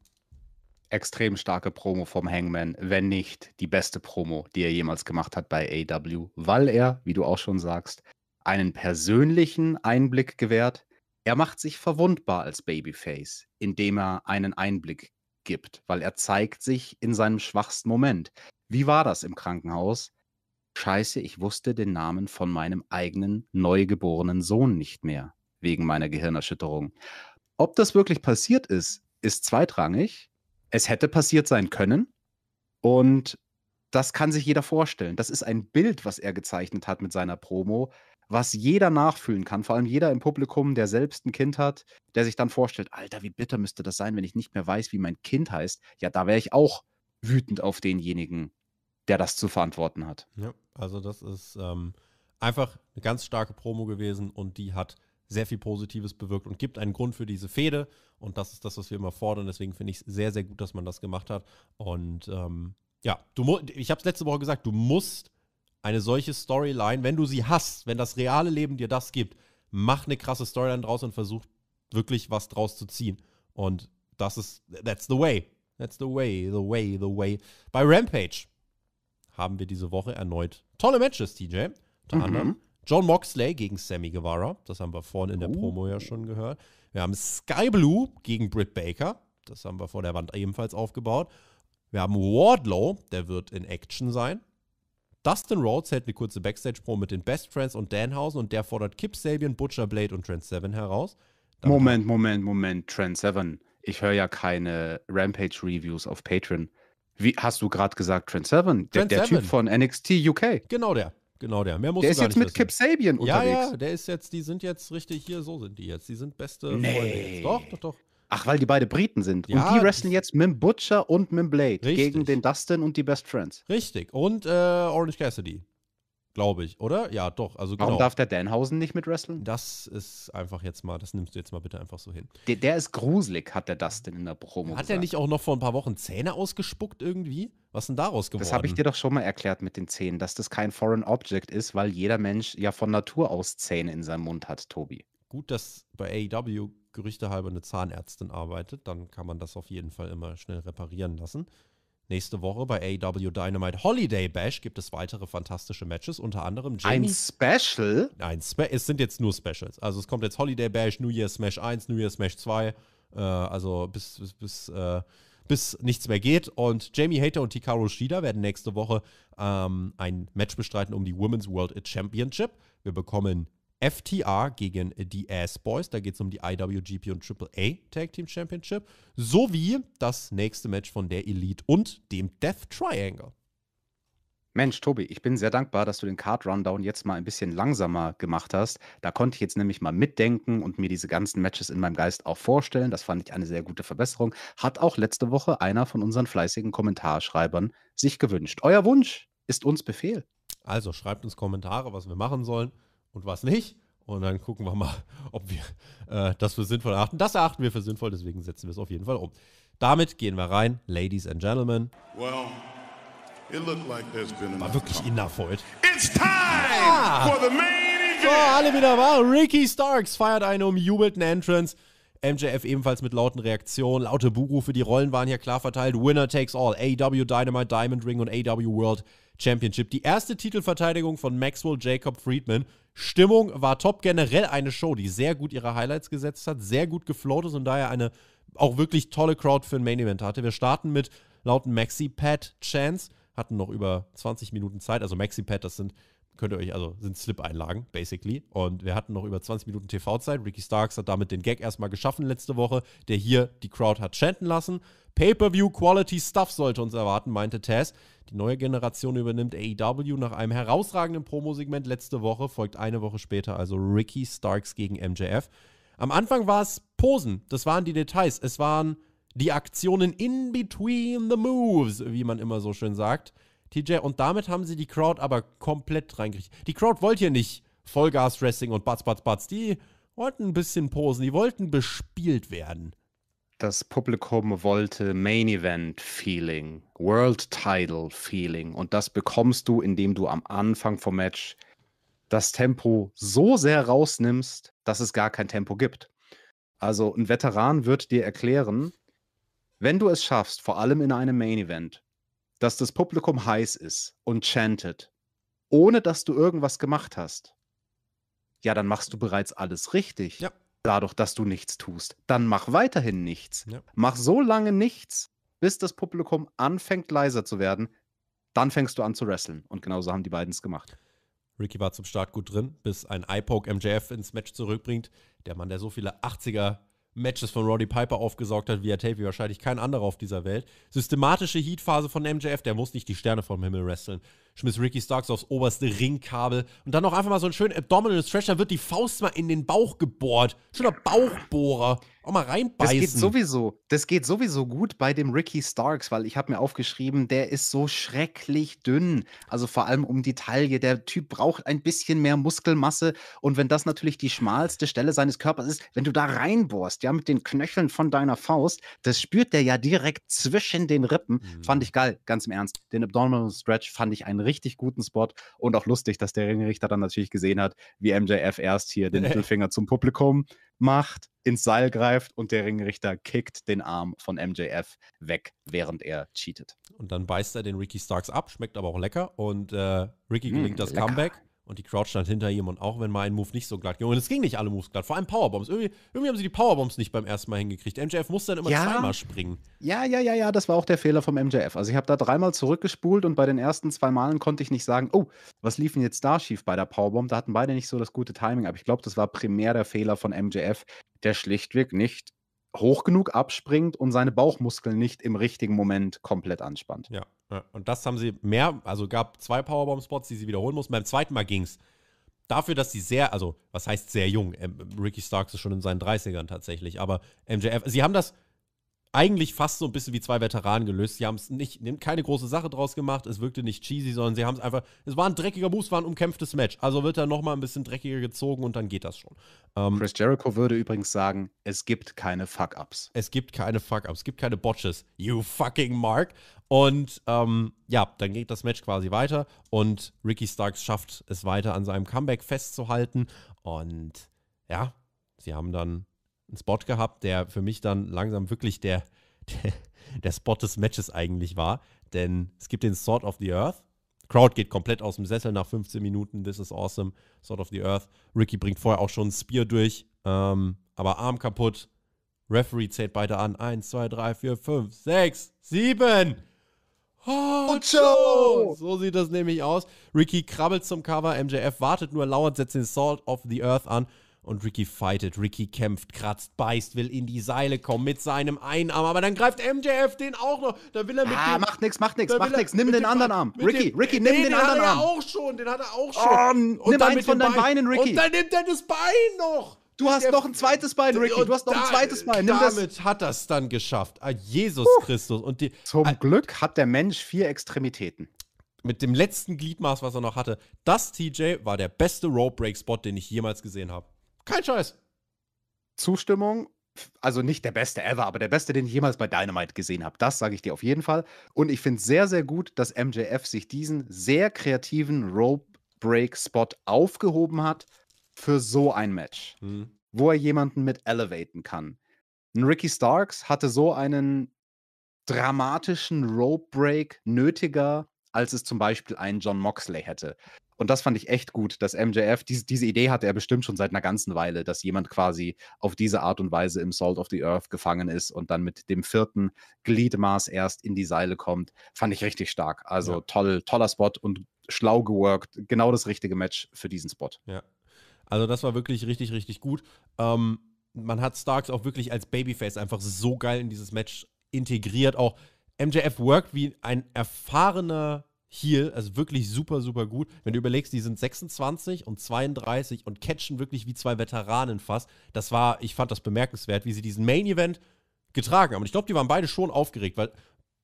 Extrem starke Promo vom Hangman, wenn nicht die beste Promo, die er jemals gemacht hat bei AW, weil er, wie du auch schon sagst, einen persönlichen Einblick gewährt. Er macht sich verwundbar als Babyface, indem er einen Einblick gibt, weil er zeigt sich in seinem schwachsten Moment. Wie war das im Krankenhaus? Scheiße, ich wusste den Namen von meinem eigenen neugeborenen Sohn nicht mehr, wegen meiner Gehirnerschütterung. Ob das wirklich passiert ist, ist zweitrangig. Es hätte passiert sein können. Und das kann sich jeder vorstellen. Das ist ein Bild, was er gezeichnet hat mit seiner Promo, was jeder nachfühlen kann, vor allem jeder im Publikum, der selbst ein Kind hat, der sich dann vorstellt, Alter, wie bitter müsste das sein, wenn ich nicht mehr weiß, wie mein Kind heißt. Ja, da wäre ich auch wütend auf denjenigen, der das zu verantworten hat. Ja, also das ist ähm, einfach eine ganz starke Promo gewesen und die hat sehr viel Positives bewirkt und gibt einen Grund für diese Fehde. Und das ist das, was wir immer fordern. Deswegen finde ich es sehr, sehr gut, dass man das gemacht hat. Und ähm, ja, du ich habe es letzte Woche gesagt, du musst eine solche Storyline, wenn du sie hast, wenn das reale Leben dir das gibt, mach eine krasse Storyline draus und versuch wirklich was draus zu ziehen. Und das ist, that's the way. That's the way, the way, the way. Bei Rampage haben wir diese Woche erneut tolle Matches, TJ. Unter mhm. anderem John Moxley gegen Sammy Guevara. Das haben wir vorhin in der uh. Promo ja schon gehört. Wir haben Sky Blue gegen Britt Baker. Das haben wir vor der Wand ebenfalls aufgebaut. Wir haben Wardlow, der wird in Action sein. Dustin Rhodes hält eine kurze Backstage-Pro mit den Best Friends und Danhausen und der fordert Kip Sabian, Butcher Blade und Trent Seven heraus. Dann Moment, Moment, Moment, Trent Seven. Ich höre ja keine Rampage-Reviews auf Patreon. Wie hast du gerade gesagt, Trent Seven? Der, der Typ von NXT UK. Genau der. Genau der. Mehr muss Der ist jetzt mit wissen. Kip Sabian unterwegs. Ja, ja, der ist jetzt, die sind jetzt richtig hier, so sind die jetzt. Die sind beste nee. Freunde jetzt. Doch, doch, doch. Ach, weil die beide Briten sind. Ja, und die wresteln jetzt mit Butcher und mit Blade richtig. gegen den Dustin und die Best Friends. Richtig. Und äh, Orange Cassidy. Glaube ich, oder? Ja, doch. Also Warum genau. darf der Danhausen nicht mit wresteln? Das ist einfach jetzt mal, das nimmst du jetzt mal bitte einfach so hin. Der, der ist gruselig, hat der Dustin in der Promo Hat er nicht auch noch vor ein paar Wochen Zähne ausgespuckt irgendwie? Was ist denn daraus geworden? Das habe ich dir doch schon mal erklärt mit den Zähnen, dass das kein Foreign Object ist, weil jeder Mensch ja von Natur aus Zähne in seinem Mund hat, Tobi. Gut, dass bei AEW Gerüchte halber eine Zahnärztin arbeitet, dann kann man das auf jeden Fall immer schnell reparieren lassen. Nächste Woche bei AEW Dynamite Holiday Bash gibt es weitere fantastische Matches, unter anderem Jamie. Ein Special? Nein, Spe es sind jetzt nur Specials. Also es kommt jetzt Holiday Bash, New Year Smash 1, New Year Smash 2, äh, also bis, bis, bis, äh, bis nichts mehr geht. Und Jamie Hater und Hikaru Shida werden nächste Woche ähm, ein Match bestreiten um die Women's World Championship. Wir bekommen FTR gegen die Ass Boys. Da geht es um die IWGP und AAA Tag Team Championship. Sowie das nächste Match von der Elite und dem Death Triangle. Mensch, Tobi, ich bin sehr dankbar, dass du den Card Rundown jetzt mal ein bisschen langsamer gemacht hast. Da konnte ich jetzt nämlich mal mitdenken und mir diese ganzen Matches in meinem Geist auch vorstellen. Das fand ich eine sehr gute Verbesserung. Hat auch letzte Woche einer von unseren fleißigen Kommentarschreibern sich gewünscht. Euer Wunsch ist uns Befehl. Also schreibt uns Kommentare, was wir machen sollen und was nicht. Und dann gucken wir mal, [laughs] ob wir äh, das für sinnvoll erachten. Das erachten wir für sinnvoll, deswegen setzen wir es auf jeden Fall um. Damit gehen wir rein, Ladies and Gentlemen. Well, it looked like there's been War wirklich enough heute. It's time ja. for the main event. So, alle wieder wahr. Ricky Starks feiert eine umjubelten Entrance. MJF ebenfalls mit lauten Reaktionen. Laute Buhrufe, die Rollen waren hier klar verteilt. Winner takes all. AW Dynamite Diamond Ring und AW World Championship. Die erste Titelverteidigung von Maxwell Jacob Friedman. Stimmung war top. Generell eine Show, die sehr gut ihre Highlights gesetzt hat, sehr gut geflowt ist und daher eine auch wirklich tolle Crowd für ein Main Event hatte. Wir starten mit lauten Maxi Pat Chance hatten noch über 20 Minuten Zeit. Also Maxi-Pad, das sind, könnt ihr euch, also sind Slip-Einlagen, basically. Und wir hatten noch über 20 Minuten TV-Zeit. Ricky Starks hat damit den Gag erstmal geschaffen letzte Woche, der hier die Crowd hat chanten lassen. Pay-per-view-Quality-Stuff sollte uns erwarten, meinte Taz. Die neue Generation übernimmt AEW nach einem herausragenden Promosegment letzte Woche, folgt eine Woche später also Ricky Starks gegen MJF. Am Anfang war es Posen, das waren die Details. Es waren die Aktionen in between the moves, wie man immer so schön sagt. TJ, und damit haben sie die Crowd aber komplett reingekriegt. Die Crowd wollte hier nicht Vollgas-Wrestling und Batz, Batz, Batz. Die wollten ein bisschen posen, die wollten bespielt werden. Das Publikum wollte Main Event Feeling, World Title Feeling und das bekommst du, indem du am Anfang vom Match das Tempo so sehr rausnimmst, dass es gar kein Tempo gibt. Also ein Veteran wird dir erklären, wenn du es schaffst, vor allem in einem Main Event, dass das Publikum heiß ist und chantet, ohne dass du irgendwas gemacht hast, ja, dann machst du bereits alles richtig. Ja dadurch, dass du nichts tust. Dann mach weiterhin nichts. Ja. Mach so lange nichts, bis das Publikum anfängt leiser zu werden. Dann fängst du an zu wresteln. Und genauso haben die beiden es gemacht. Ricky war zum Start gut drin, bis ein Eye-Poke MJF ins Match zurückbringt. Der Mann, der so viele 80er Matches von Roddy Piper aufgesaugt hat, via Tape, wie wahrscheinlich kein anderer auf dieser Welt. Systematische Heatphase von MJF, der muss nicht die Sterne vom Himmel wresteln schmiss Ricky Starks aufs oberste Ringkabel und dann noch einfach mal so einen schönen Abdominal Stretch, da wird die Faust mal in den Bauch gebohrt. Schöner Bauchbohrer. Auch mal reinbeißen. Das geht sowieso, das geht sowieso gut bei dem Ricky Starks, weil ich habe mir aufgeschrieben, der ist so schrecklich dünn. Also vor allem um die Taille. Der Typ braucht ein bisschen mehr Muskelmasse und wenn das natürlich die schmalste Stelle seines Körpers ist, wenn du da reinbohrst, ja, mit den Knöcheln von deiner Faust, das spürt der ja direkt zwischen den Rippen. Mhm. Fand ich geil, ganz im Ernst. Den Abdominal Stretch fand ich einen richtig guten Spot und auch lustig, dass der Ringrichter dann natürlich gesehen hat, wie MJF erst hier den [laughs] Mittelfinger zum Publikum macht, ins Seil greift und der Ringrichter kickt den Arm von MJF weg, während er cheatet. Und dann beißt er den Ricky Starks ab, schmeckt aber auch lecker und äh, Ricky gelingt mm, das lecker. Comeback und die Crowd stand hinter ihm und auch wenn mal ein Move nicht so glatt ging, und es ging nicht alle Moves glatt, vor allem Powerbombs. Irgendwie, irgendwie haben sie die Powerbombs nicht beim ersten Mal hingekriegt. MJF musste dann immer ja. zweimal springen. Ja, ja, ja, ja, das war auch der Fehler vom MJF. Also ich habe da dreimal zurückgespult und bei den ersten zwei Malen konnte ich nicht sagen, oh, was lief denn jetzt da schief bei der Powerbomb? Da hatten beide nicht so das gute Timing, aber ich glaube, das war primär der Fehler von MJF, der schlichtweg nicht hoch genug abspringt und seine Bauchmuskeln nicht im richtigen Moment komplett anspannt. Ja, und das haben sie mehr, also gab zwei Powerbomb-Spots, die sie wiederholen mussten. Beim zweiten Mal ging es dafür, dass sie sehr, also was heißt sehr jung, ähm, Ricky Starks ist schon in seinen 30ern tatsächlich, aber MJF, sie haben das eigentlich fast so ein bisschen wie zwei Veteranen gelöst. Sie haben es nicht, keine große Sache draus gemacht, es wirkte nicht cheesy, sondern sie haben es einfach, es war ein dreckiger Boost, war ein umkämpftes Match. Also wird er nochmal ein bisschen dreckiger gezogen und dann geht das schon. Ähm, Chris Jericho würde übrigens sagen, es gibt keine Fuck-Ups. Es gibt keine Fuck-Ups, es gibt keine Botches. You fucking Mark. Und ähm, ja, dann geht das Match quasi weiter und Ricky Starks schafft es weiter an seinem Comeback festzuhalten. Und ja, sie haben dann einen Spot gehabt, der für mich dann langsam wirklich der, der, der Spot des Matches eigentlich war. Denn es gibt den Sword of the Earth. Crowd geht komplett aus dem Sessel nach 15 Minuten. This is awesome. Sword of the Earth. Ricky bringt vorher auch schon ein Spear durch, ähm, aber Arm kaputt. Referee zählt beide an. 1, 2, 3, 4, 5, 6, 7. Und so! So sieht das nämlich aus. Ricky krabbelt zum Cover, MJF wartet nur lauert, setzt den Salt of the Earth an und Ricky fightet. Ricky kämpft, kratzt, beißt, will in die Seile kommen mit seinem einen Arm, aber dann greift MJF den auch noch. Da will er mit ah, dem, macht nix, macht nix, macht nix. Nimm den anderen Arm. Ricky, Ricky, nimm nee, den, den anderen Arm. Den hat er auch schon, den hat er auch schon. Oh, und nimm eins von deinen Beinen, Ricky. Und dann nimmt er das Bein noch. Du hast noch ein zweites Bein, Ricky. Du hast noch ein zweites Bein. Nimm damit das. hat das dann geschafft. Ah, Jesus uh, Christus. Und die, Zum ah, Glück hat der Mensch vier Extremitäten. Mit dem letzten Gliedmaß, was er noch hatte. Das, TJ, war der beste Rope Break Spot, den ich jemals gesehen habe. Kein Scheiß. Zustimmung. Also nicht der beste ever, aber der beste, den ich jemals bei Dynamite gesehen habe. Das sage ich dir auf jeden Fall. Und ich finde es sehr, sehr gut, dass MJF sich diesen sehr kreativen Rope Break Spot aufgehoben hat für so ein Match, mhm. wo er jemanden mit elevaten kann. Ein Ricky Starks hatte so einen dramatischen Rope Break nötiger, als es zum Beispiel ein John Moxley hätte. Und das fand ich echt gut, dass MJF, diese, diese Idee hatte er bestimmt schon seit einer ganzen Weile, dass jemand quasi auf diese Art und Weise im Salt of the Earth gefangen ist und dann mit dem vierten Gliedmaß erst in die Seile kommt. Fand ich richtig stark. Also ja. toll, toller Spot und schlau geworkt. Genau das richtige Match für diesen Spot. Ja. Also das war wirklich richtig, richtig gut. Ähm, man hat Starks auch wirklich als Babyface einfach so geil in dieses Match integriert. Auch MJF worked wie ein erfahrener Heel, also wirklich super, super gut. Wenn du überlegst, die sind 26 und 32 und catchen wirklich wie zwei Veteranen fast. Das war, ich fand das bemerkenswert, wie sie diesen Main Event getragen haben. Und ich glaube, die waren beide schon aufgeregt, weil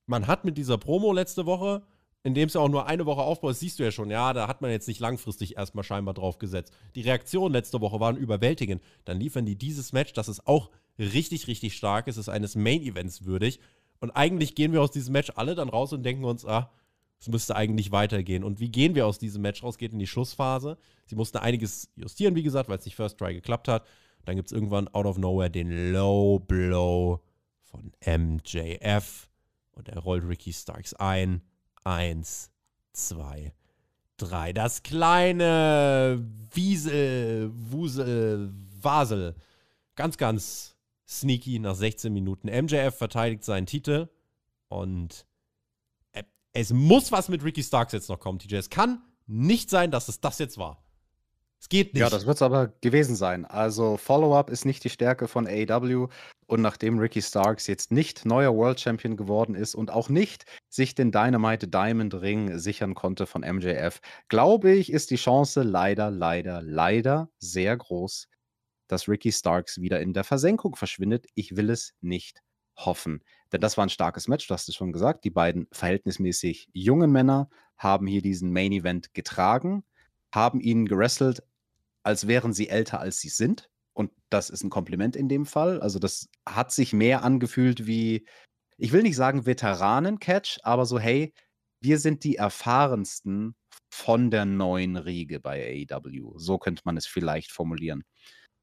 man hat mit dieser Promo letzte Woche, in dem es ja auch nur eine Woche aufbaut, das siehst du ja schon, ja, da hat man jetzt nicht langfristig erstmal scheinbar drauf gesetzt. Die Reaktionen letzte Woche waren überwältigend. Dann liefern die dieses Match, das ist auch richtig, richtig stark ist, ist eines Main Events würdig. Und eigentlich gehen wir aus diesem Match alle dann raus und denken uns, ah, es müsste eigentlich weitergehen. Und wie gehen wir aus diesem Match raus? Geht in die Schlussphase. Sie mussten einiges justieren, wie gesagt, weil es nicht First Try geklappt hat. Dann gibt es irgendwann out of nowhere den Low Blow von MJF. Und er rollt Ricky Starks ein. Eins, zwei, drei. Das kleine Wiesel, Wusel, Wasel. Ganz, ganz sneaky nach 16 Minuten. MJF verteidigt seinen Titel und es muss was mit Ricky Starks jetzt noch kommen, TJ. Es kann nicht sein, dass es das jetzt war. Es geht nicht. Ja, das wird es aber gewesen sein. Also Follow-up ist nicht die Stärke von AEW. Und nachdem Ricky Starks jetzt nicht neuer World Champion geworden ist und auch nicht sich den Dynamite Diamond Ring sichern konnte von MJF, glaube ich, ist die Chance leider, leider, leider sehr groß, dass Ricky Starks wieder in der Versenkung verschwindet. Ich will es nicht hoffen. Denn das war ein starkes Match, du hast es schon gesagt. Die beiden verhältnismäßig jungen Männer haben hier diesen Main Event getragen, haben ihn gerestelt, als wären sie älter, als sie sind. Und das ist ein Kompliment in dem Fall. Also, das hat sich mehr angefühlt wie, ich will nicht sagen Veteranen-Catch, aber so, hey, wir sind die erfahrensten von der neuen Riege bei AEW. So könnte man es vielleicht formulieren.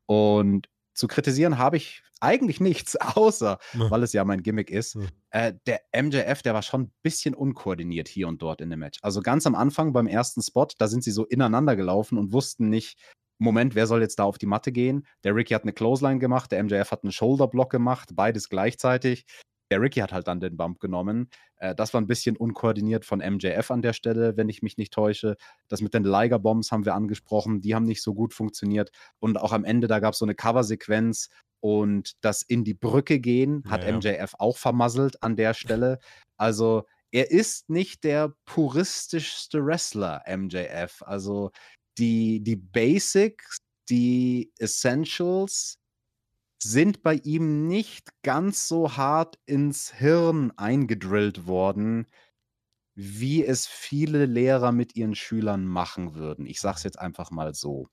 Und zu kritisieren habe ich eigentlich nichts, [laughs] außer, ja. weil es ja mein Gimmick ist. Ja. Äh, der MJF, der war schon ein bisschen unkoordiniert hier und dort in dem Match. Also ganz am Anfang beim ersten Spot, da sind sie so ineinander gelaufen und wussten nicht, Moment, wer soll jetzt da auf die Matte gehen? Der Ricky hat eine Clothesline gemacht, der MJF hat einen Shoulderblock gemacht, beides gleichzeitig. Der Ricky hat halt dann den Bump genommen. Äh, das war ein bisschen unkoordiniert von MJF an der Stelle, wenn ich mich nicht täusche. Das mit den Liger Bombs haben wir angesprochen, die haben nicht so gut funktioniert. Und auch am Ende, da gab es so eine Coversequenz und das in die Brücke gehen hat ja, MJF auch vermasselt an der Stelle. Also er ist nicht der puristischste Wrestler, MJF. Also die, die Basics, die Essentials, sind bei ihm nicht ganz so hart ins Hirn eingedrillt worden, wie es viele Lehrer mit ihren Schülern machen würden. Ich sage es jetzt einfach mal so.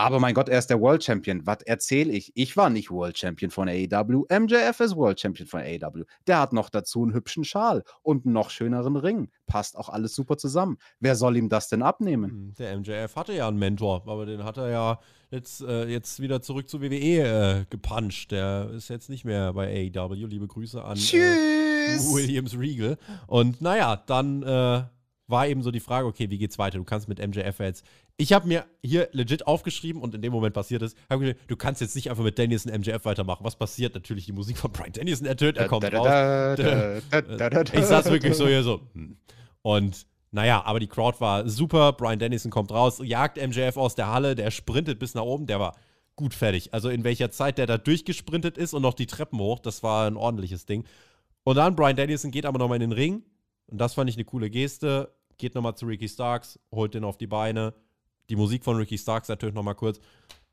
Aber mein Gott, er ist der World Champion. Was erzähle ich? Ich war nicht World Champion von AEW. MJF ist World Champion von AEW. Der hat noch dazu einen hübschen Schal und einen noch schöneren Ring. Passt auch alles super zusammen. Wer soll ihm das denn abnehmen? Hm, der MJF hatte ja einen Mentor, aber den hat er ja jetzt, äh, jetzt wieder zurück zu WWE äh, gepuncht. Der ist jetzt nicht mehr bei AEW. Liebe Grüße an äh, Williams Regal. Und naja, dann äh, war eben so die Frage, okay, wie geht's weiter? Du kannst mit MJF jetzt ich habe mir hier legit aufgeschrieben und in dem Moment passiert es, du kannst jetzt nicht einfach mit Danielson MJF weitermachen. Was passiert? Natürlich die Musik von Brian Danielson ertönt, er kommt raus. Ich saß wirklich so hier so. Hm. Und naja, aber die Crowd war super. Brian Danielson kommt raus, jagt MJF aus der Halle, der sprintet bis nach oben, der war gut fertig. Also in welcher Zeit der da durchgesprintet ist und noch die Treppen hoch, das war ein ordentliches Ding. Und dann Brian Danielson geht aber nochmal in den Ring und das fand ich eine coole Geste. Geht nochmal zu Ricky Starks, holt den auf die Beine die Musik von Ricky Starks natürlich nochmal kurz.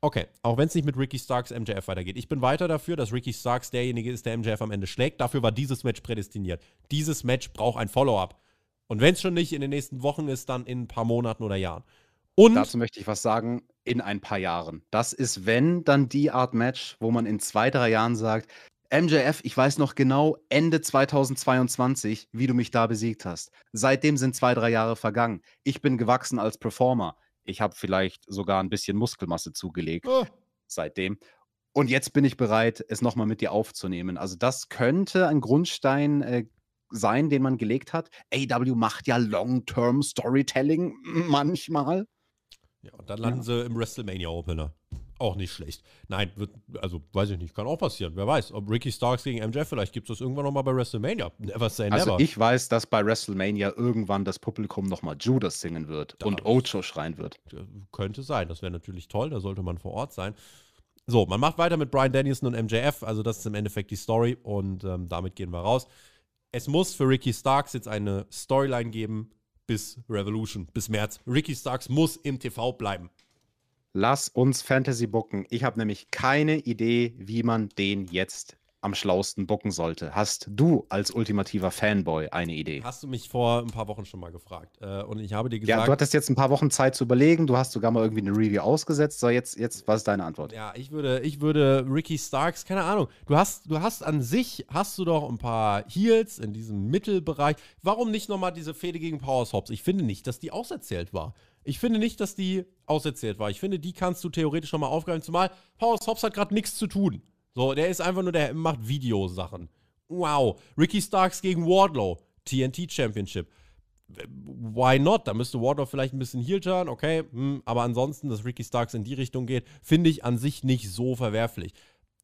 Okay, auch wenn es nicht mit Ricky Starks MJF weitergeht. Ich bin weiter dafür, dass Ricky Starks derjenige ist, der MJF am Ende schlägt. Dafür war dieses Match prädestiniert. Dieses Match braucht ein Follow-up. Und wenn es schon nicht in den nächsten Wochen ist, dann in ein paar Monaten oder Jahren. Und Dazu möchte ich was sagen, in ein paar Jahren. Das ist, wenn, dann die Art Match, wo man in zwei, drei Jahren sagt, MJF, ich weiß noch genau Ende 2022, wie du mich da besiegt hast. Seitdem sind zwei, drei Jahre vergangen. Ich bin gewachsen als Performer. Ich habe vielleicht sogar ein bisschen Muskelmasse zugelegt oh. seitdem. Und jetzt bin ich bereit, es nochmal mit dir aufzunehmen. Also das könnte ein Grundstein äh, sein, den man gelegt hat. AW macht ja Long-Term Storytelling manchmal. Ja, und dann landen sie im WrestleMania Opener. Auch nicht schlecht. Nein, wird, also weiß ich nicht, kann auch passieren. Wer weiß, ob Ricky Starks gegen MJ, vielleicht gibt es das irgendwann nochmal bei WrestleMania. Never say never. Also ich weiß, dass bei WrestleMania irgendwann das Publikum nochmal Judas singen wird da und Ocho schreien wird. Könnte sein, das wäre natürlich toll, da sollte man vor Ort sein. So, man macht weiter mit Brian Danielson und MJF, also das ist im Endeffekt die Story und ähm, damit gehen wir raus. Es muss für Ricky Starks jetzt eine Storyline geben bis Revolution, bis März. Ricky Starks muss im TV bleiben. Lass uns Fantasy bucken. Ich habe nämlich keine Idee, wie man den jetzt am schlausten bucken sollte. Hast du als ultimativer Fanboy eine Idee? Hast du mich vor ein paar Wochen schon mal gefragt. Äh, und ich habe dir gesagt. Ja, du hattest jetzt ein paar Wochen Zeit zu überlegen. Du hast sogar mal irgendwie eine Review ausgesetzt. So, jetzt, jetzt, was ist deine Antwort? Ja, ich würde, ich würde Ricky Starks, keine Ahnung. Du hast, du hast an sich, hast du doch ein paar Heals in diesem Mittelbereich. Warum nicht nochmal diese Fehde gegen Powers Hobbs? Ich finde nicht, dass die auserzählt war. Ich finde nicht, dass die auserzählt war. Ich finde, die kannst du theoretisch nochmal aufgreifen. Zumal Powers Hobbs hat gerade nichts zu tun. So, der ist einfach nur, der macht Videosachen. Wow. Ricky Starks gegen Wardlow. TNT Championship. Why not? Da müsste Wardlow vielleicht ein bisschen heel turn, okay. Hm, aber ansonsten, dass Ricky Starks in die Richtung geht, finde ich an sich nicht so verwerflich.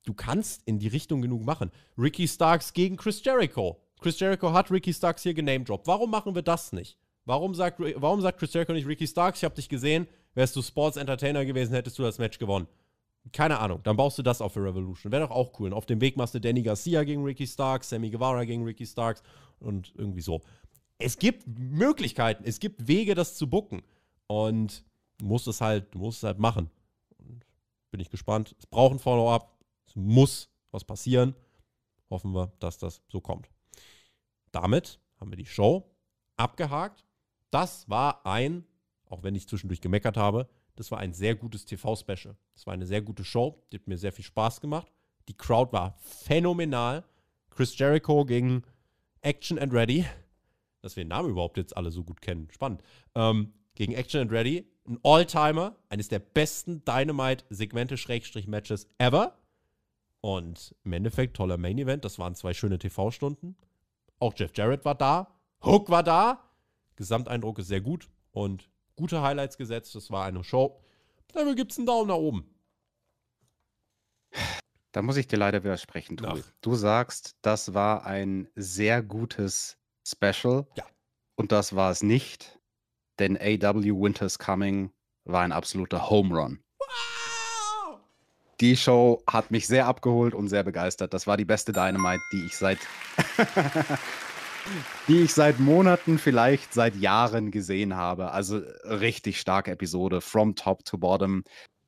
Du kannst in die Richtung genug machen. Ricky Starks gegen Chris Jericho. Chris Jericho hat Ricky Starks hier genamedroppt. Warum machen wir das nicht? Warum sagt, warum sagt Chris Jericho nicht Ricky Starks? Ich habe dich gesehen. Wärst du Sports Entertainer gewesen, hättest du das Match gewonnen. Keine Ahnung, dann baust du das auf für Revolution. Wäre doch auch cool. Und auf dem Weg machst du Danny Garcia gegen Ricky Starks, Sammy Guevara gegen Ricky Starks und irgendwie so. Es gibt Möglichkeiten, es gibt Wege, das zu bucken. Und du musst es halt, du musst es halt machen. Und bin ich gespannt. Es braucht ein Follow-up. Es muss was passieren. Hoffen wir, dass das so kommt. Damit haben wir die Show abgehakt. Das war ein, auch wenn ich zwischendurch gemeckert habe, das war ein sehr gutes TV-Special. Das war eine sehr gute Show. Die hat mir sehr viel Spaß gemacht. Die Crowd war phänomenal. Chris Jericho gegen Action and Ready. Dass wir den Namen überhaupt jetzt alle so gut kennen. Spannend. Ähm, gegen Action and Ready. Ein All-Timer. Eines der besten Dynamite-Segmente-Matches ever. Und im Endeffekt toller Main-Event. Das waren zwei schöne TV-Stunden. Auch Jeff Jarrett war da. Hook war da. Gesamteindruck ist sehr gut. Und gute Highlights gesetzt. Das war eine Show. Dafür gibt es einen Daumen nach oben. Da muss ich dir leider widersprechen, du. Du sagst, das war ein sehr gutes Special. Ja. Und das war es nicht, denn AW Winter's Coming war ein absoluter Home Run. Wow! Die Show hat mich sehr abgeholt und sehr begeistert. Das war die beste Dynamite, die ich seit [laughs] die ich seit Monaten, vielleicht seit Jahren gesehen habe. Also richtig starke Episode, from top to bottom.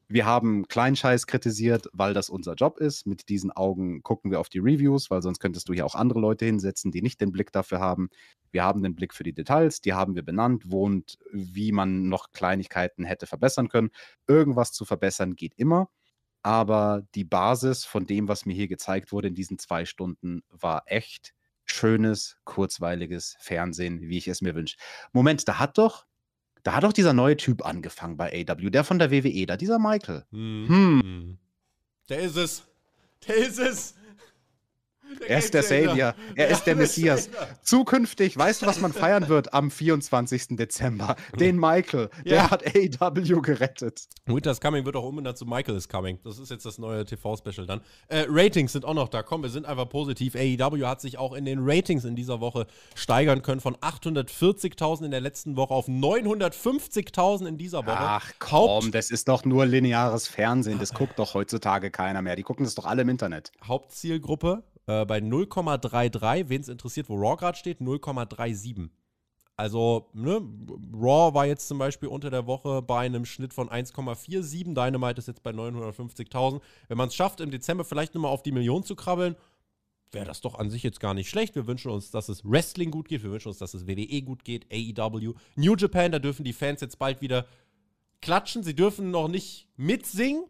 Wir haben Kleinscheiß kritisiert, weil das unser Job ist. Mit diesen Augen gucken wir auf die Reviews, weil sonst könntest du hier auch andere Leute hinsetzen, die nicht den Blick dafür haben. Wir haben den Blick für die Details, die haben wir benannt, wo und wie man noch Kleinigkeiten hätte verbessern können. Irgendwas zu verbessern geht immer. Aber die Basis von dem, was mir hier gezeigt wurde in diesen zwei Stunden, war echt schönes, kurzweiliges Fernsehen, wie ich es mir wünsche. Moment, da hat doch, da hat doch dieser neue Typ angefangen bei AW, der von der WWE, da dieser Michael. Hm. hm. Der ist es. Der ist es. Er ist der Savior. Er ist der Messias. Zukünftig, weißt du, was man feiern wird am 24. Dezember? Den Michael. Der ja. hat AEW gerettet. Winter's Coming wird auch umbenannt zu Michael is Coming. Das ist jetzt das neue TV-Special dann. Äh, Ratings sind auch noch da. Komm, wir sind einfach positiv. AEW hat sich auch in den Ratings in dieser Woche steigern können. Von 840.000 in der letzten Woche auf 950.000 in dieser Woche. Ach komm, Haupt das ist doch nur lineares Fernsehen. Das guckt doch heutzutage keiner mehr. Die gucken das doch alle im Internet. Hauptzielgruppe äh, bei 0,33, wen es interessiert, wo Raw gerade steht, 0,37. Also, ne, Raw war jetzt zum Beispiel unter der Woche bei einem Schnitt von 1,47. Dynamite ist jetzt bei 950.000. Wenn man es schafft, im Dezember vielleicht nochmal auf die Million zu krabbeln, wäre das doch an sich jetzt gar nicht schlecht. Wir wünschen uns, dass es Wrestling gut geht. Wir wünschen uns, dass es WWE gut geht, AEW. New Japan, da dürfen die Fans jetzt bald wieder klatschen. Sie dürfen noch nicht mitsingen,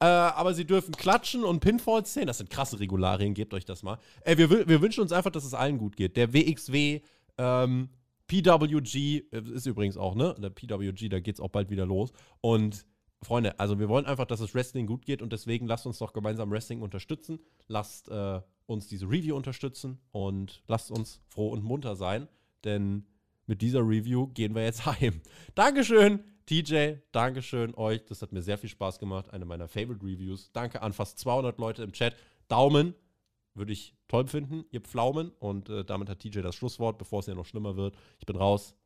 äh, aber sie dürfen klatschen und Pinfalls sehen. Das sind krasse Regularien, gebt euch das mal. Äh, wir, wir, wünschen uns einfach, dass es allen gut geht. Der WXW, ähm, PWG äh, ist übrigens auch, ne? Der PWG, da geht es auch bald wieder los. Und Freunde, also wir wollen einfach, dass es Wrestling gut geht und deswegen lasst uns doch gemeinsam Wrestling unterstützen. Lasst äh, uns diese Review unterstützen und lasst uns froh und munter sein, denn mit dieser Review gehen wir jetzt [laughs] heim. Dankeschön, TJ. Dankeschön euch. Das hat mir sehr viel Spaß gemacht. Eine meiner Favorite Reviews. Danke an fast 200 Leute im Chat. Daumen würde ich toll finden, ihr Pflaumen. Und äh, damit hat TJ das Schlusswort, bevor es ja noch schlimmer wird. Ich bin raus.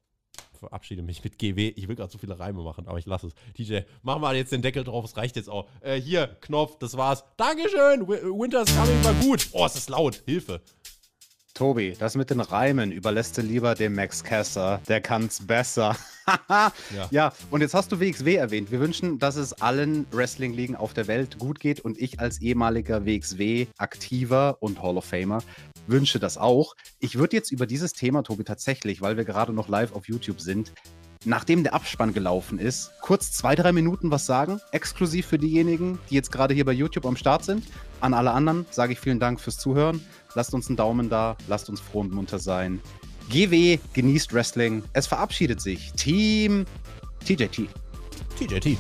Verabschiede mich mit GW. Ich will gerade so viele Reime machen, aber ich lasse es. DJ, mach mal jetzt den Deckel drauf, es reicht jetzt auch. Äh, hier, Knopf, das war's. Dankeschön, Winter's Coming war gut. Oh, es ist laut, Hilfe. Tobi, das mit den Reimen überlässt du lieber dem Max Kesser. Der kann's besser. [laughs] ja. ja, und jetzt hast du WXW erwähnt. Wir wünschen, dass es allen Wrestling-Ligen auf der Welt gut geht und ich als ehemaliger WXW-Aktiver und Hall of Famer wünsche das auch. Ich würde jetzt über dieses Thema, Tobi, tatsächlich, weil wir gerade noch live auf YouTube sind, nachdem der Abspann gelaufen ist, kurz zwei, drei Minuten was sagen. Exklusiv für diejenigen, die jetzt gerade hier bei YouTube am Start sind. An alle anderen sage ich vielen Dank fürs Zuhören. Lasst uns einen Daumen da, lasst uns froh und munter sein. GW genießt Wrestling. Es verabschiedet sich Team TJT. TJT.